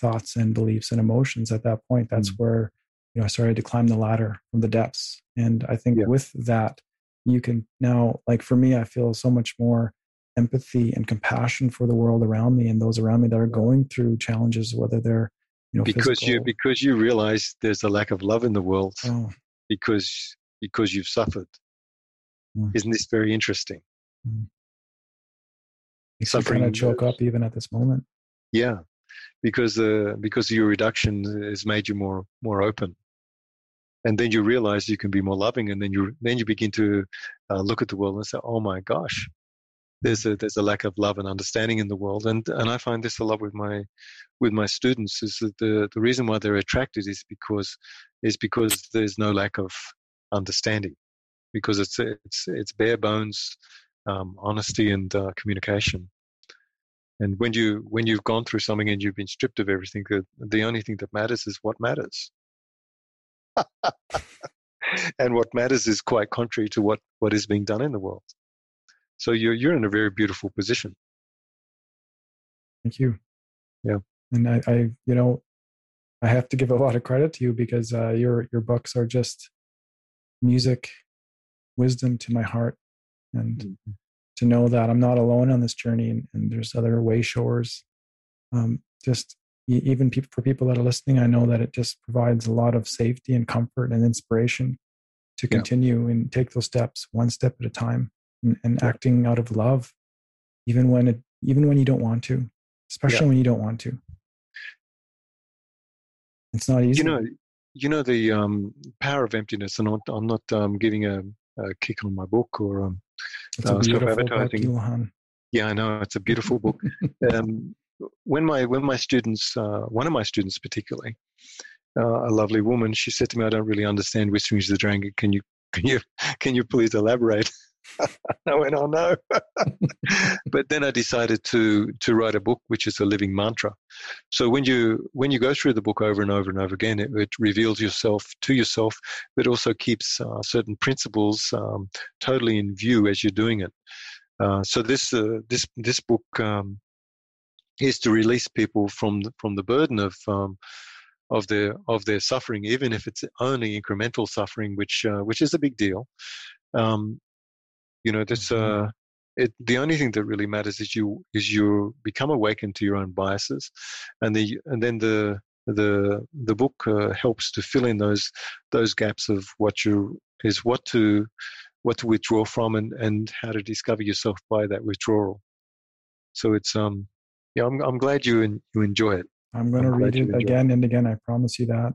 thoughts and beliefs and emotions at that point that's mm. where you know i started to climb the ladder from the depths and i think yeah. with that you can now like for me i feel so much more empathy and compassion for the world around me and those around me that are going through challenges whether they're you know because physical. you because you realize there's a lack of love in the world oh. because because you've suffered mm. isn't this very interesting mm. Suffering kind of choke up even at this moment. Yeah because uh, because your reduction has made you more more open. And then you realize you can be more loving and then you then you begin to uh, look at the world and say oh my gosh there's a there's a lack of love and understanding in the world. And and I find this a lot with my with my students is that the the reason why they're attracted is because is because there's no lack of understanding. Because it's it's it's bare bones um, honesty and uh, communication and when you when you've gone through something and you've been stripped of everything, the, the only thing that matters is what matters. and what matters is quite contrary to what, what is being done in the world. So you're you're in a very beautiful position. Thank you. Yeah. And I, I you know, I have to give a lot of credit to you because uh, your your books are just music, wisdom to my heart, and mm-hmm to know that I'm not alone on this journey and, and there's other way shores. Um, just even people, for people that are listening, I know that it just provides a lot of safety and comfort and inspiration to continue yeah. and take those steps one step at a time and, and yeah. acting out of love, even when it, even when you don't want to, especially yeah. when you don't want to. It's not easy. You know, you know the um, power of emptiness, and I'm not, I'm not um, giving a, a, kick on my book or um, uh, beautiful book. Yeah, I know it's a beautiful book. um, when my when my students, uh, one of my students particularly, uh, a lovely woman, she said to me, "I don't really understand Whisperings of the Dragon. Can you can you can you please elaborate?" I went, "Oh no!" but then I decided to to write a book, which is a living mantra. So when you when you go through the book over and over and over again, it, it reveals yourself to yourself, but also keeps uh, certain principles um, totally in view as you're doing it. Uh, so this uh, this this book um, is to release people from the, from the burden of um, of their of their suffering, even if it's only incremental suffering, which uh, which is a big deal. Um, you know, that's mm-hmm. uh, it, the only thing that really matters is you is you become awakened to your own biases, and the and then the the the book uh, helps to fill in those those gaps of what you is what to what to withdraw from and and how to discover yourself by that withdrawal. So it's um yeah, I'm I'm glad you and you enjoy it. I'm going to read it again it. and again. I promise you that.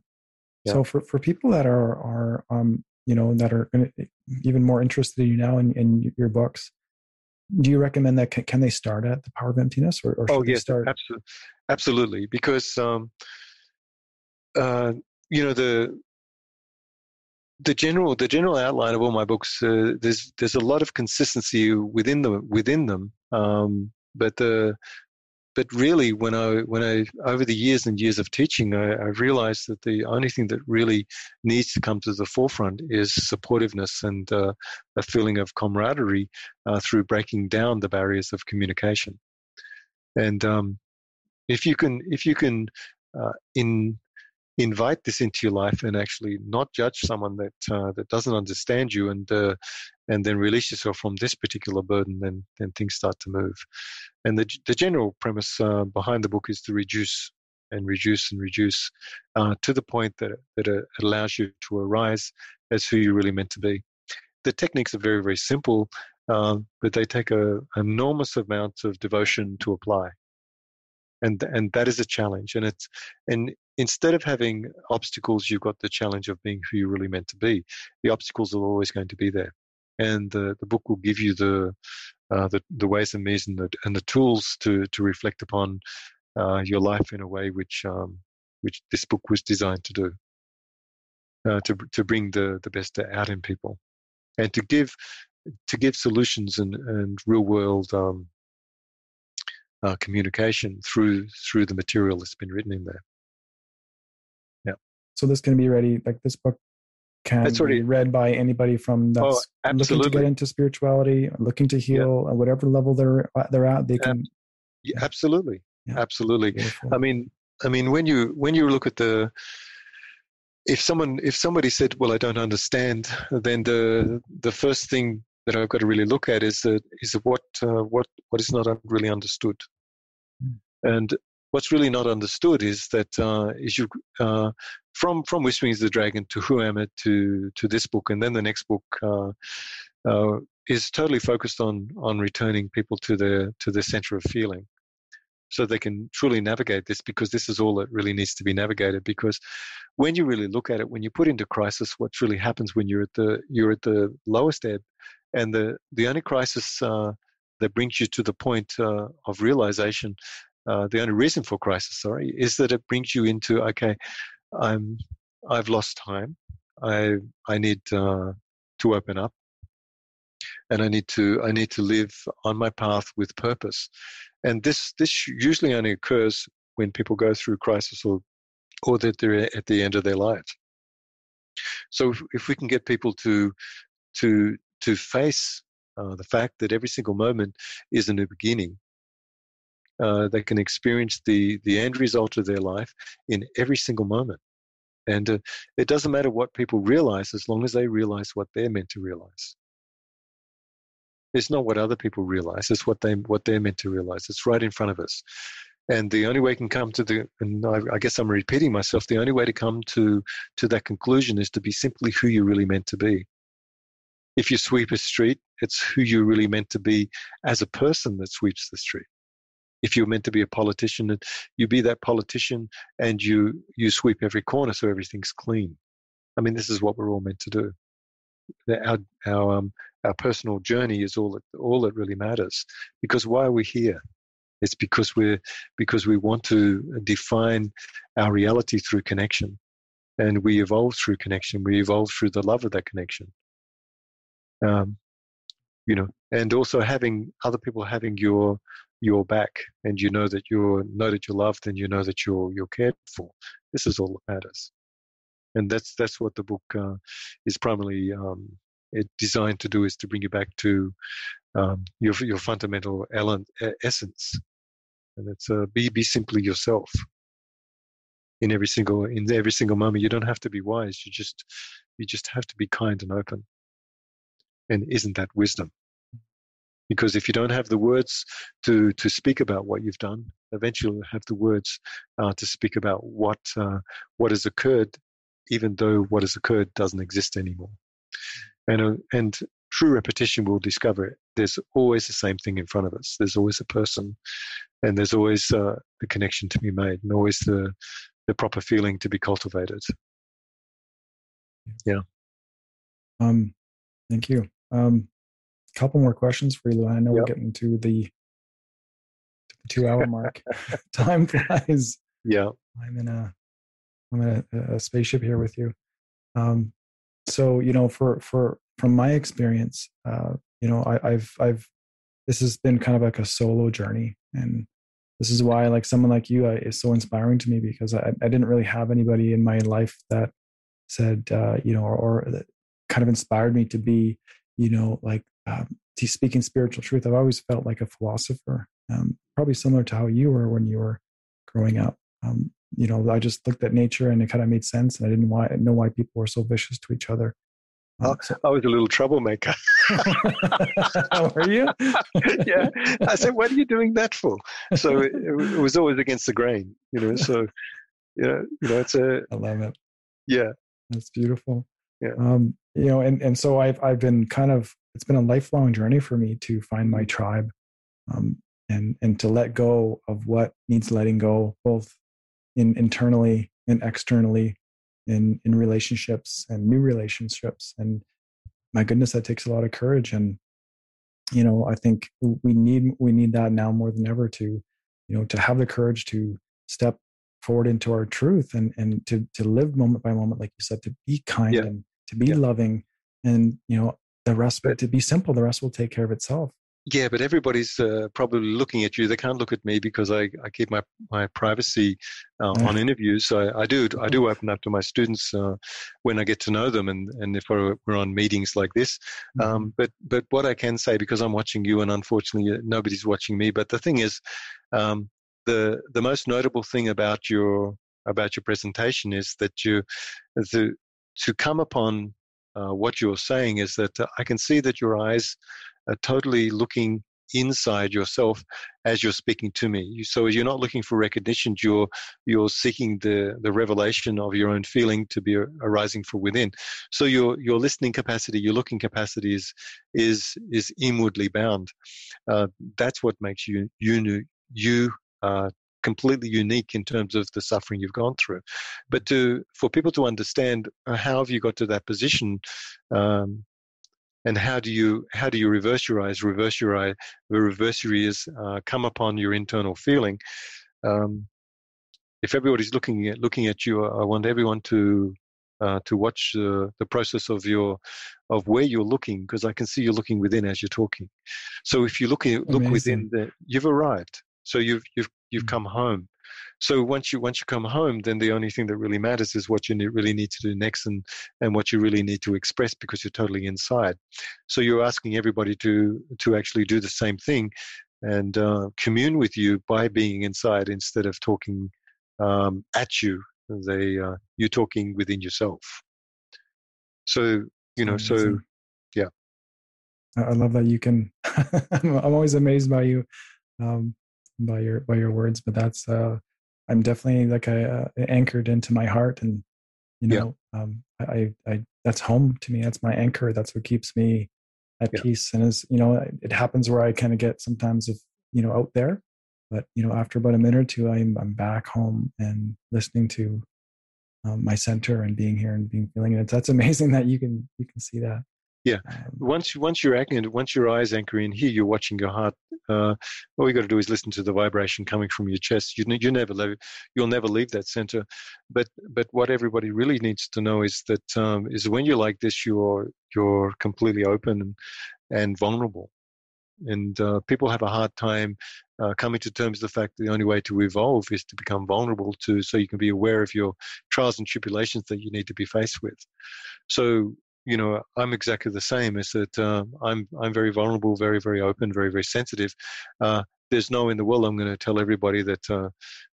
Yeah. So for for people that are are um you know that are even more interested in you now in, in your books, do you recommend that can, can they start at the power of emptiness or, or oh yes start absolutely absolutely because um uh you know the the general the general outline of all my books uh, there's there's a lot of consistency within them within them um, but the but really, when I when I over the years and years of teaching, I, I realized that the only thing that really needs to come to the forefront is supportiveness and uh, a feeling of camaraderie uh, through breaking down the barriers of communication. And um, if you can, if you can, uh, in invite this into your life and actually not judge someone that uh, that doesn't understand you and uh, and then release yourself from this particular burden then then things start to move. And the the general premise uh, behind the book is to reduce and reduce and reduce uh, to the point that that it allows you to arise as who you're really meant to be. The techniques are very very simple uh, but they take a enormous amount of devotion to apply. And and that is a challenge and it's and instead of having obstacles you've got the challenge of being who you're really meant to be. The obstacles are always going to be there and the, the book will give you the uh, the, the ways and means and the, and the tools to to reflect upon uh, your life in a way which um, which this book was designed to do uh, to to bring the the best out in people and to give to give solutions and, and real world um, uh, communication through through the material that's been written in there. Yeah. So this can be ready. Like this book can it's already, be read by anybody from that's oh, looking to get into spirituality, looking to heal, yeah. at whatever level they're uh, they're at. They can. Yeah, absolutely, yeah. absolutely. Beautiful. I mean, I mean, when you when you look at the if someone if somebody said well i don't understand then the the first thing that I've got to really look at is that is what uh, what what is not really understood, mm. and what's really not understood is that uh, is you uh, from from Whisperings of the Dragon to Who Am I to to this book, and then the next book uh, uh, is totally focused on on returning people to the to the center of feeling, so they can truly navigate this because this is all that really needs to be navigated because when you really look at it when you put into crisis what really happens when you're at the you're at the lowest ebb and the, the only crisis uh, that brings you to the point uh, of realization, uh, the only reason for crisis, sorry, is that it brings you into, okay, I'm, I've lost time. I, I need uh, to open up and I need to, I need to live on my path with purpose. And this, this usually only occurs when people go through crisis or, or that they're at the end of their lives. So if, if we can get people to to to face uh, the fact that every single moment is a new beginning. Uh, they can experience the the end result of their life in every single moment, and uh, it doesn't matter what people realize as long as they realize what they're meant to realize. It's not what other people realize; it's what they what they're meant to realize. It's right in front of us, and the only way can come to the and I, I guess I'm repeating myself. The only way to come to to that conclusion is to be simply who you're really meant to be if you sweep a street, it's who you're really meant to be as a person that sweeps the street. If you're meant to be a politician, and you be that politician and you you sweep every corner so everything's clean. I mean, this is what we're all meant to do. Our our um, our personal journey is all that all that really matters. Because why are we here? It's because we're because we want to define our reality through connection, and we evolve through connection. We evolve through the love of that connection. Um, you know, and also having other people having your your back, and you know that you're know that you're loved, and you know that you're you're cared for. This is all that matters, and that's that's what the book uh, is primarily um, designed to do is to bring you back to um, your your fundamental element, essence, and it's uh, be be simply yourself in every single in every single moment. You don't have to be wise. You just you just have to be kind and open. And isn't that wisdom? Because if you don't have the words to to speak about what you've done, eventually you'll have the words uh, to speak about what uh, what has occurred, even though what has occurred doesn't exist anymore. And uh, and through repetition, we'll discover it. There's always the same thing in front of us. There's always a person, and there's always uh, a connection to be made, and always the the proper feeling to be cultivated. Yeah. Um, thank you. Um, couple more questions for you, Lou. I know yep. we're getting to the, two hour mark. Time flies. Yeah. I'm in a I'm in a, a spaceship here with you. Um, so you know, for for from my experience, uh, you know, I, I've I've this has been kind of like a solo journey, and this is why like someone like you is so inspiring to me because I, I didn't really have anybody in my life that said uh, you know or, or that kind of inspired me to be you know like um, to speaking spiritual truth i've always felt like a philosopher um, probably similar to how you were when you were growing up um, you know i just looked at nature and it kind of made sense and i didn't why, know why people were so vicious to each other I was a little troublemaker. Were you? yeah. I said, "What are you doing that for?" So it, it, was always against the grain, you know. So, you know, you know, it's a. I love it. Yeah, that's beautiful. Yeah. Um, you know, and and so I've I've been kind of it's been a lifelong journey for me to find my tribe, um, and and to let go of what needs letting go, both in internally and externally in in relationships and new relationships and my goodness that takes a lot of courage and you know i think we need we need that now more than ever to you know to have the courage to step forward into our truth and and to to live moment by moment like you said to be kind yeah. and to be yeah. loving and you know the rest but to be simple the rest will take care of itself yeah, but everybody's uh, probably looking at you. They can't look at me because I, I keep my, my privacy uh, on interviews. So I, I, do I do open up to my students uh, when I get to know them, and, and if we're, we're on meetings like this. Mm-hmm. Um, but but what I can say because I'm watching you, and unfortunately uh, nobody's watching me. But the thing is, um, the the most notable thing about your about your presentation is that you the to come upon uh, what you're saying is that uh, I can see that your eyes are totally looking inside yourself as you're speaking to me. So you're not looking for recognition. You're you're seeking the the revelation of your own feeling to be arising from within. So your your listening capacity, your looking capacity is is is inwardly bound. Uh, that's what makes you you you uh, completely unique in terms of the suffering you've gone through. But to for people to understand uh, how have you got to that position, um, and how do you how do you reverse your eyes reverse your eye the reverse your ears uh, come upon your internal feeling um, if everybody's looking at looking at you i want everyone to uh, to watch uh, the process of your of where you're looking because i can see you're looking within as you're talking. So if you look look within the, you've arrived so you've you've you've mm. come home so once you once you come home, then the only thing that really matters is what you need, really need to do next, and and what you really need to express because you're totally inside. So you're asking everybody to to actually do the same thing and uh, commune with you by being inside instead of talking um, at you. They uh, you're talking within yourself. So you know, so yeah. I love that you can. I'm always amazed by you, um, by your by your words. But that's uh, I'm definitely like a, a anchored into my heart, and you know, yeah. um, I, I that's home to me. That's my anchor. That's what keeps me at yeah. peace. And as you know, it happens where I kind of get sometimes if you know out there, but you know, after about a minute or two, I'm I'm back home and listening to um, my center and being here and being feeling it. That's amazing that you can you can see that. Yeah. Once once you're anchored, once your eyes anchor in here, you're watching your heart Uh, all you got to do is listen to the vibration coming from your chest. You you never leave, you'll never leave that center. But but what everybody really needs to know is that um, is when you're like this, you're you're completely open and, and vulnerable. And uh, people have a hard time uh, coming to terms with the fact that the only way to evolve is to become vulnerable to, so you can be aware of your trials and tribulations that you need to be faced with. So you know, I'm exactly the same. Is that uh, I'm I'm very vulnerable, very very open, very very sensitive. Uh, there's no in the world I'm going to tell everybody that uh,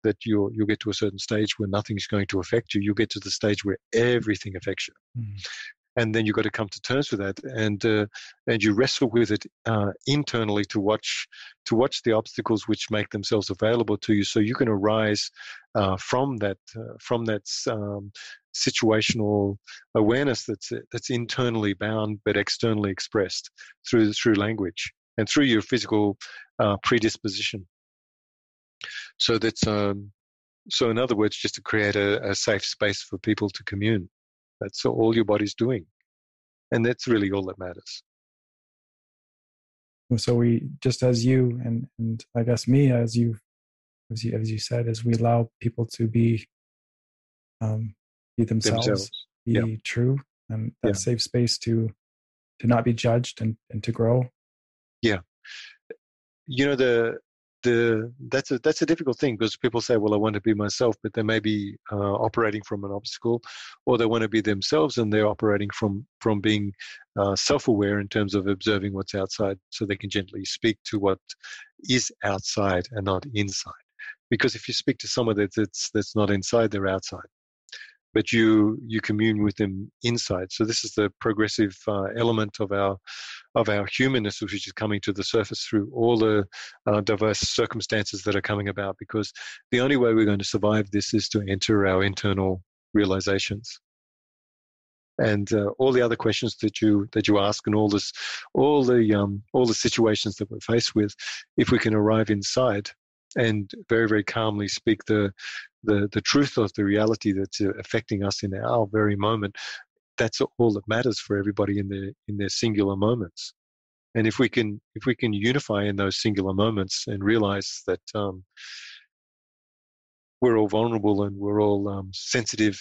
that you'll you'll get to a certain stage where nothing's going to affect you. You get to the stage where everything affects you. Mm and then you've got to come to terms with that and uh, and you wrestle with it uh, internally to watch to watch the obstacles which make themselves available to you so you can arise uh, from that uh, from that um, situational awareness that's that's internally bound but externally expressed through through language and through your physical uh, predisposition. So that's um, so in other words just to create a, a safe space for people to commune that's so all your body's doing. And that's really all that matters. So we just as you and, and I guess me as you as you as you said, is we allow people to be um, be themselves, themselves. be yeah. true, and that yeah. safe space to to not be judged and, and to grow. Yeah. You know, the the that's a that's a difficult thing because people say, well, I want to be myself, but they may be uh, operating from an obstacle, or they want to be themselves and they're operating from from being uh, self-aware in terms of observing what's outside, so they can gently speak to what is outside and not inside. Because if you speak to someone that's that's not inside, they're outside but you you commune with them inside. So this is the progressive uh, element of our of our humanness, which is coming to the surface through all the uh, diverse circumstances that are coming about. Because the only way we're going to survive this is to enter our internal realizations. And uh, all the other questions that you that you ask, and all this, all the um, all the situations that we're faced with, if we can arrive inside, and very very calmly speak the the the truth of the reality that's uh, affecting us in our very moment. That's all that matters for everybody in their in their singular moments. And if we can if we can unify in those singular moments and realize that um, we're all vulnerable and we're all um, sensitive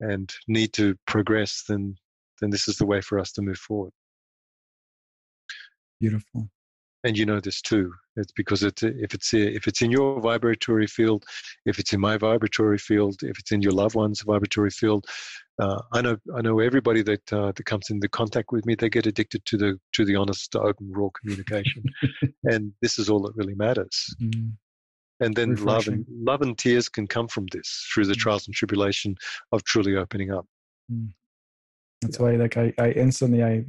and need to progress then then this is the way for us to move forward. Beautiful and you know this too. It's because it, if it's if it's in your vibratory field, if it's in my vibratory field, if it's in your loved one's vibratory field, uh, I know I know everybody that uh, that comes into contact with me, they get addicted to the to the honest, open, raw communication, and this is all that really matters. Mm. And then Refreshing. love and love and tears can come from this through the mm. trials and tribulation of truly opening up. Mm. That's yeah. why, like, I, I instantly, I, you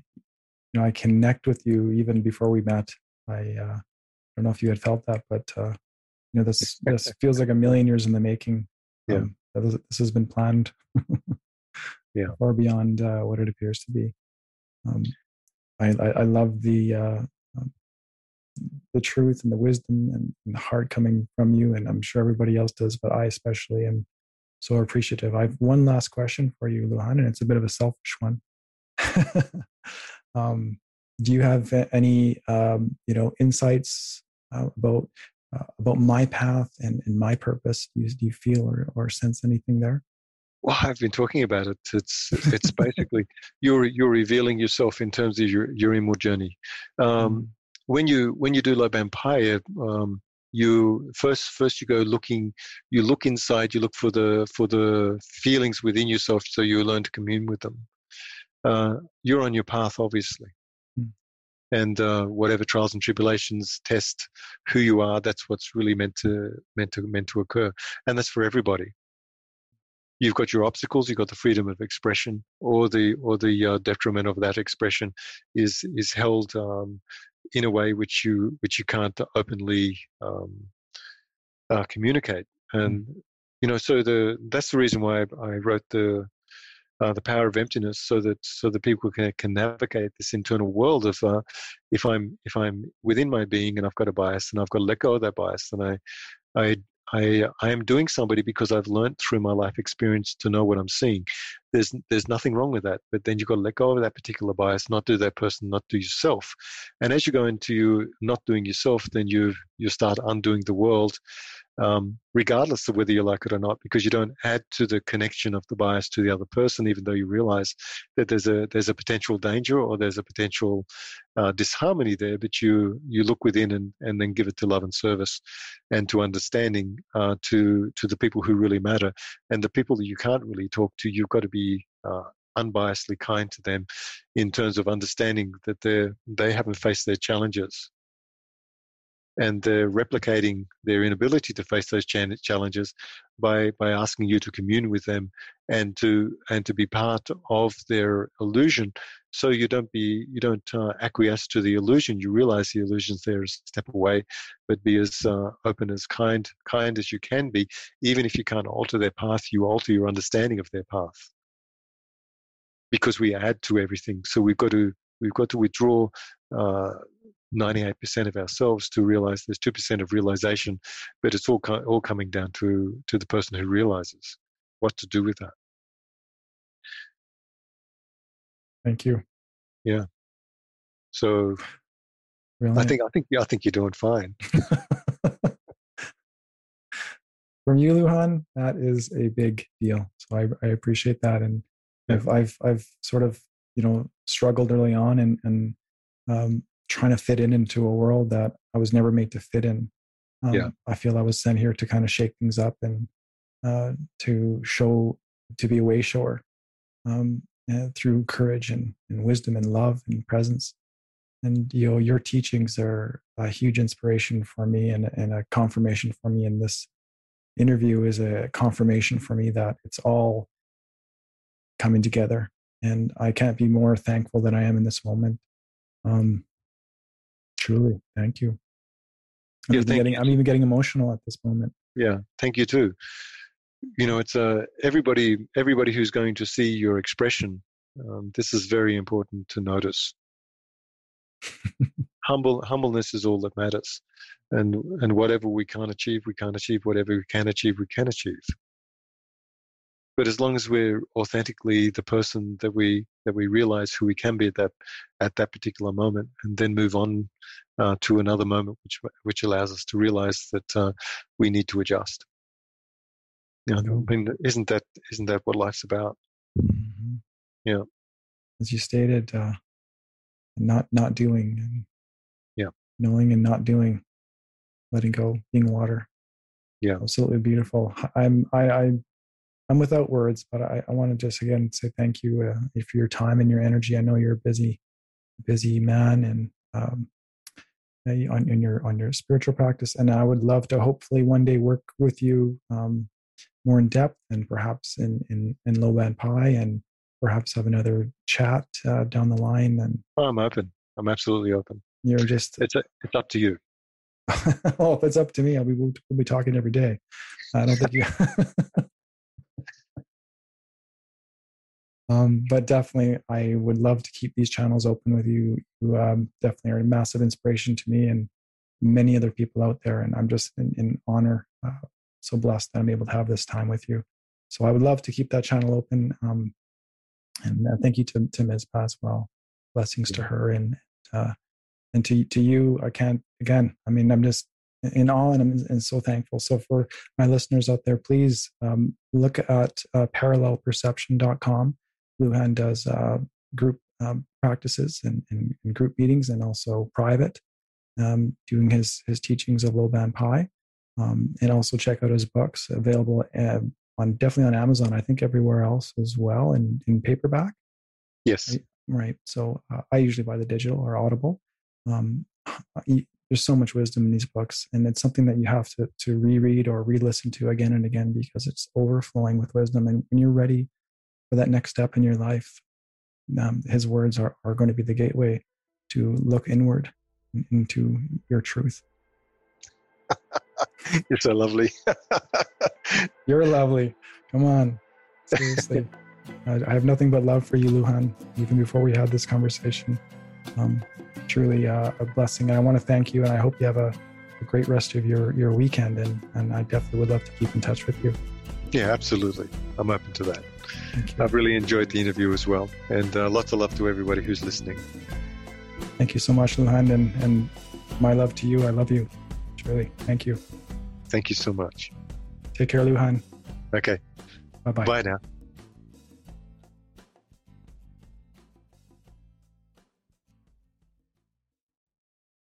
know, I connect with you even before we met I uh, don't know if you had felt that, but uh, you know this this feels like a million years in the making. Yeah, um, this, this, has been planned. yeah, far beyond uh, what it appears to be. Um, I, I, I love the uh, um, the truth and the wisdom and, and, the heart coming from you, and I'm sure everybody else does, but I especially am so appreciative. I have one last question for you, Lujan, and it's a bit of a selfish one. um, do you have any um, you know insights uh, about uh, about my path and, and my purpose? Do you, do you feel or, or sense anything there? Well i've been talking about it. It's it's basically you're you're revealing yourself in terms of your your inward journey. Um, mm-hmm. when you when you do Lo Ban Pai, um, you first first you go looking you look inside you look for the for the feelings within yourself so you learn to commune with them. Uh, you're on your path obviously and uh, whatever trials and tribulations test who you are that's what's really meant to meant to meant to occur and that's for everybody. You've got your obstacles you've got the freedom of expression or the or the uh, detriment of that expression is is held um, in a way which you which you can't openly um, uh, communicate. And you know so the that's the reason why I wrote the uh, the power of emptiness so that so that people can, can navigate this internal world of uh, if I'm if I'm within my being and I've got a bias and I've got to let go of that bias then I I I I am doing somebody because I've learned through my life experience to know what I'm seeing. There's there's nothing wrong with that. But then you've got to let go of that particular bias, not do that person, not do yourself. And as you go into not doing yourself, then you you start undoing the world, um, regardless of whether you like it or not, because you don't add to the connection of the bias to the other person, even though you realize that there's a there's a potential danger or there's a potential uh, disharmony there. But you you look within and, and then give it to love and service, and to understanding uh, to to the people who really matter, and the people that you can't really talk to, you've got to be uh, unbiasedly kind to them in terms of understanding that they they haven't faced their challenges. And they're replicating their inability to face those challenges by by asking you to commune with them and to and to be part of their illusion. So you don't be you don't uh, acquiesce to the illusion. You realize the illusion's there a step away but be as uh, open as kind kind as you can be even if you can't alter their path you alter your understanding of their path because we add to everything so we've got to we've got to withdraw uh, 98% of ourselves to realize there's 2% of realization, but it's all, all coming down to, to the person who realizes what to do with that. Thank you. Yeah. So really? I think, I think, I think you're doing fine. From you, Lujan, that is a big deal. So I, I appreciate that. And I've, I've, I've sort of, you know, struggled early on and, and, um, trying to fit in into a world that I was never made to fit in. Um, yeah. I feel I was sent here to kind of shake things up and uh, to show, to be a way shower um, uh, through courage and, and wisdom and love and presence. And you know, your teachings are a huge inspiration for me and, and a confirmation for me. And this interview is a confirmation for me that it's all coming together. And I can't be more thankful than I am in this moment. Um, Truly, thank you. I'm, yeah, even, getting, I'm even getting emotional at this moment. Yeah, thank you too. You know, it's uh, everybody. Everybody who's going to see your expression. Um, this is very important to notice. Humble humbleness is all that matters, and and whatever we can't achieve, we can't achieve. Whatever we can achieve, we can achieve but as long as we're authentically the person that we that we realize who we can be at that at that particular moment and then move on uh, to another moment which which allows us to realize that uh, we need to adjust. Yeah I mean isn't that isn't that what life's about? Mm-hmm. yeah. As you stated uh, not not doing and yeah. knowing and not doing letting go being water. Yeah. Absolutely beautiful. I'm i i I'm without words, but I, I want to just again say thank you uh, for your time and your energy. I know you're a busy, busy man, and um, on, in your on your spiritual practice, and I would love to hopefully one day work with you um, more in depth, and perhaps in in in Lo Ban Pai, and perhaps have another chat uh, down the line. And oh, I'm open. I'm absolutely open. You're just it's a, it's up to you. oh, if it's up to me, I'll be we'll, we'll be talking every day. I don't think you. Um, but definitely, I would love to keep these channels open with you. You um, definitely are a massive inspiration to me and many other people out there. And I'm just in, in honor, uh, so blessed that I'm able to have this time with you. So I would love to keep that channel open. Um, and uh, thank you to, to Ms. as well. Blessings to her and uh, and to to you. I can't again. I mean, I'm just in awe and I'm and so thankful. So for my listeners out there, please um, look at uh, parallelperception.com Lujan does uh, group um, practices and, and, and, group meetings and also private, um, doing his, his teachings of Lo Ban Pai. Um, and also check out his books available uh, on definitely on Amazon. I think everywhere else as well in, in paperback. Yes. Right. So uh, I usually buy the digital or Audible. Um, there's so much wisdom in these books, and it's something that you have to to reread or re-listen to again and again because it's overflowing with wisdom. And when you're ready for that next step in your life, um, his words are, are going to be the gateway to look inward into your truth. You're so lovely. You're lovely. Come on. Seriously. I have nothing but love for you, Lujan, even before we had this conversation. Um, truly uh, a blessing. And I want to thank you, and I hope you have a, a great rest of your, your weekend. And, and I definitely would love to keep in touch with you. Yeah, absolutely. I'm open to that. I've really enjoyed the interview as well, and uh, lots of love to everybody who's listening. Thank you so much, Lujan, and, and my love to you. I love you, truly. Thank you. Thank you so much. Take care, Lujan. Okay. Bye bye. Bye now.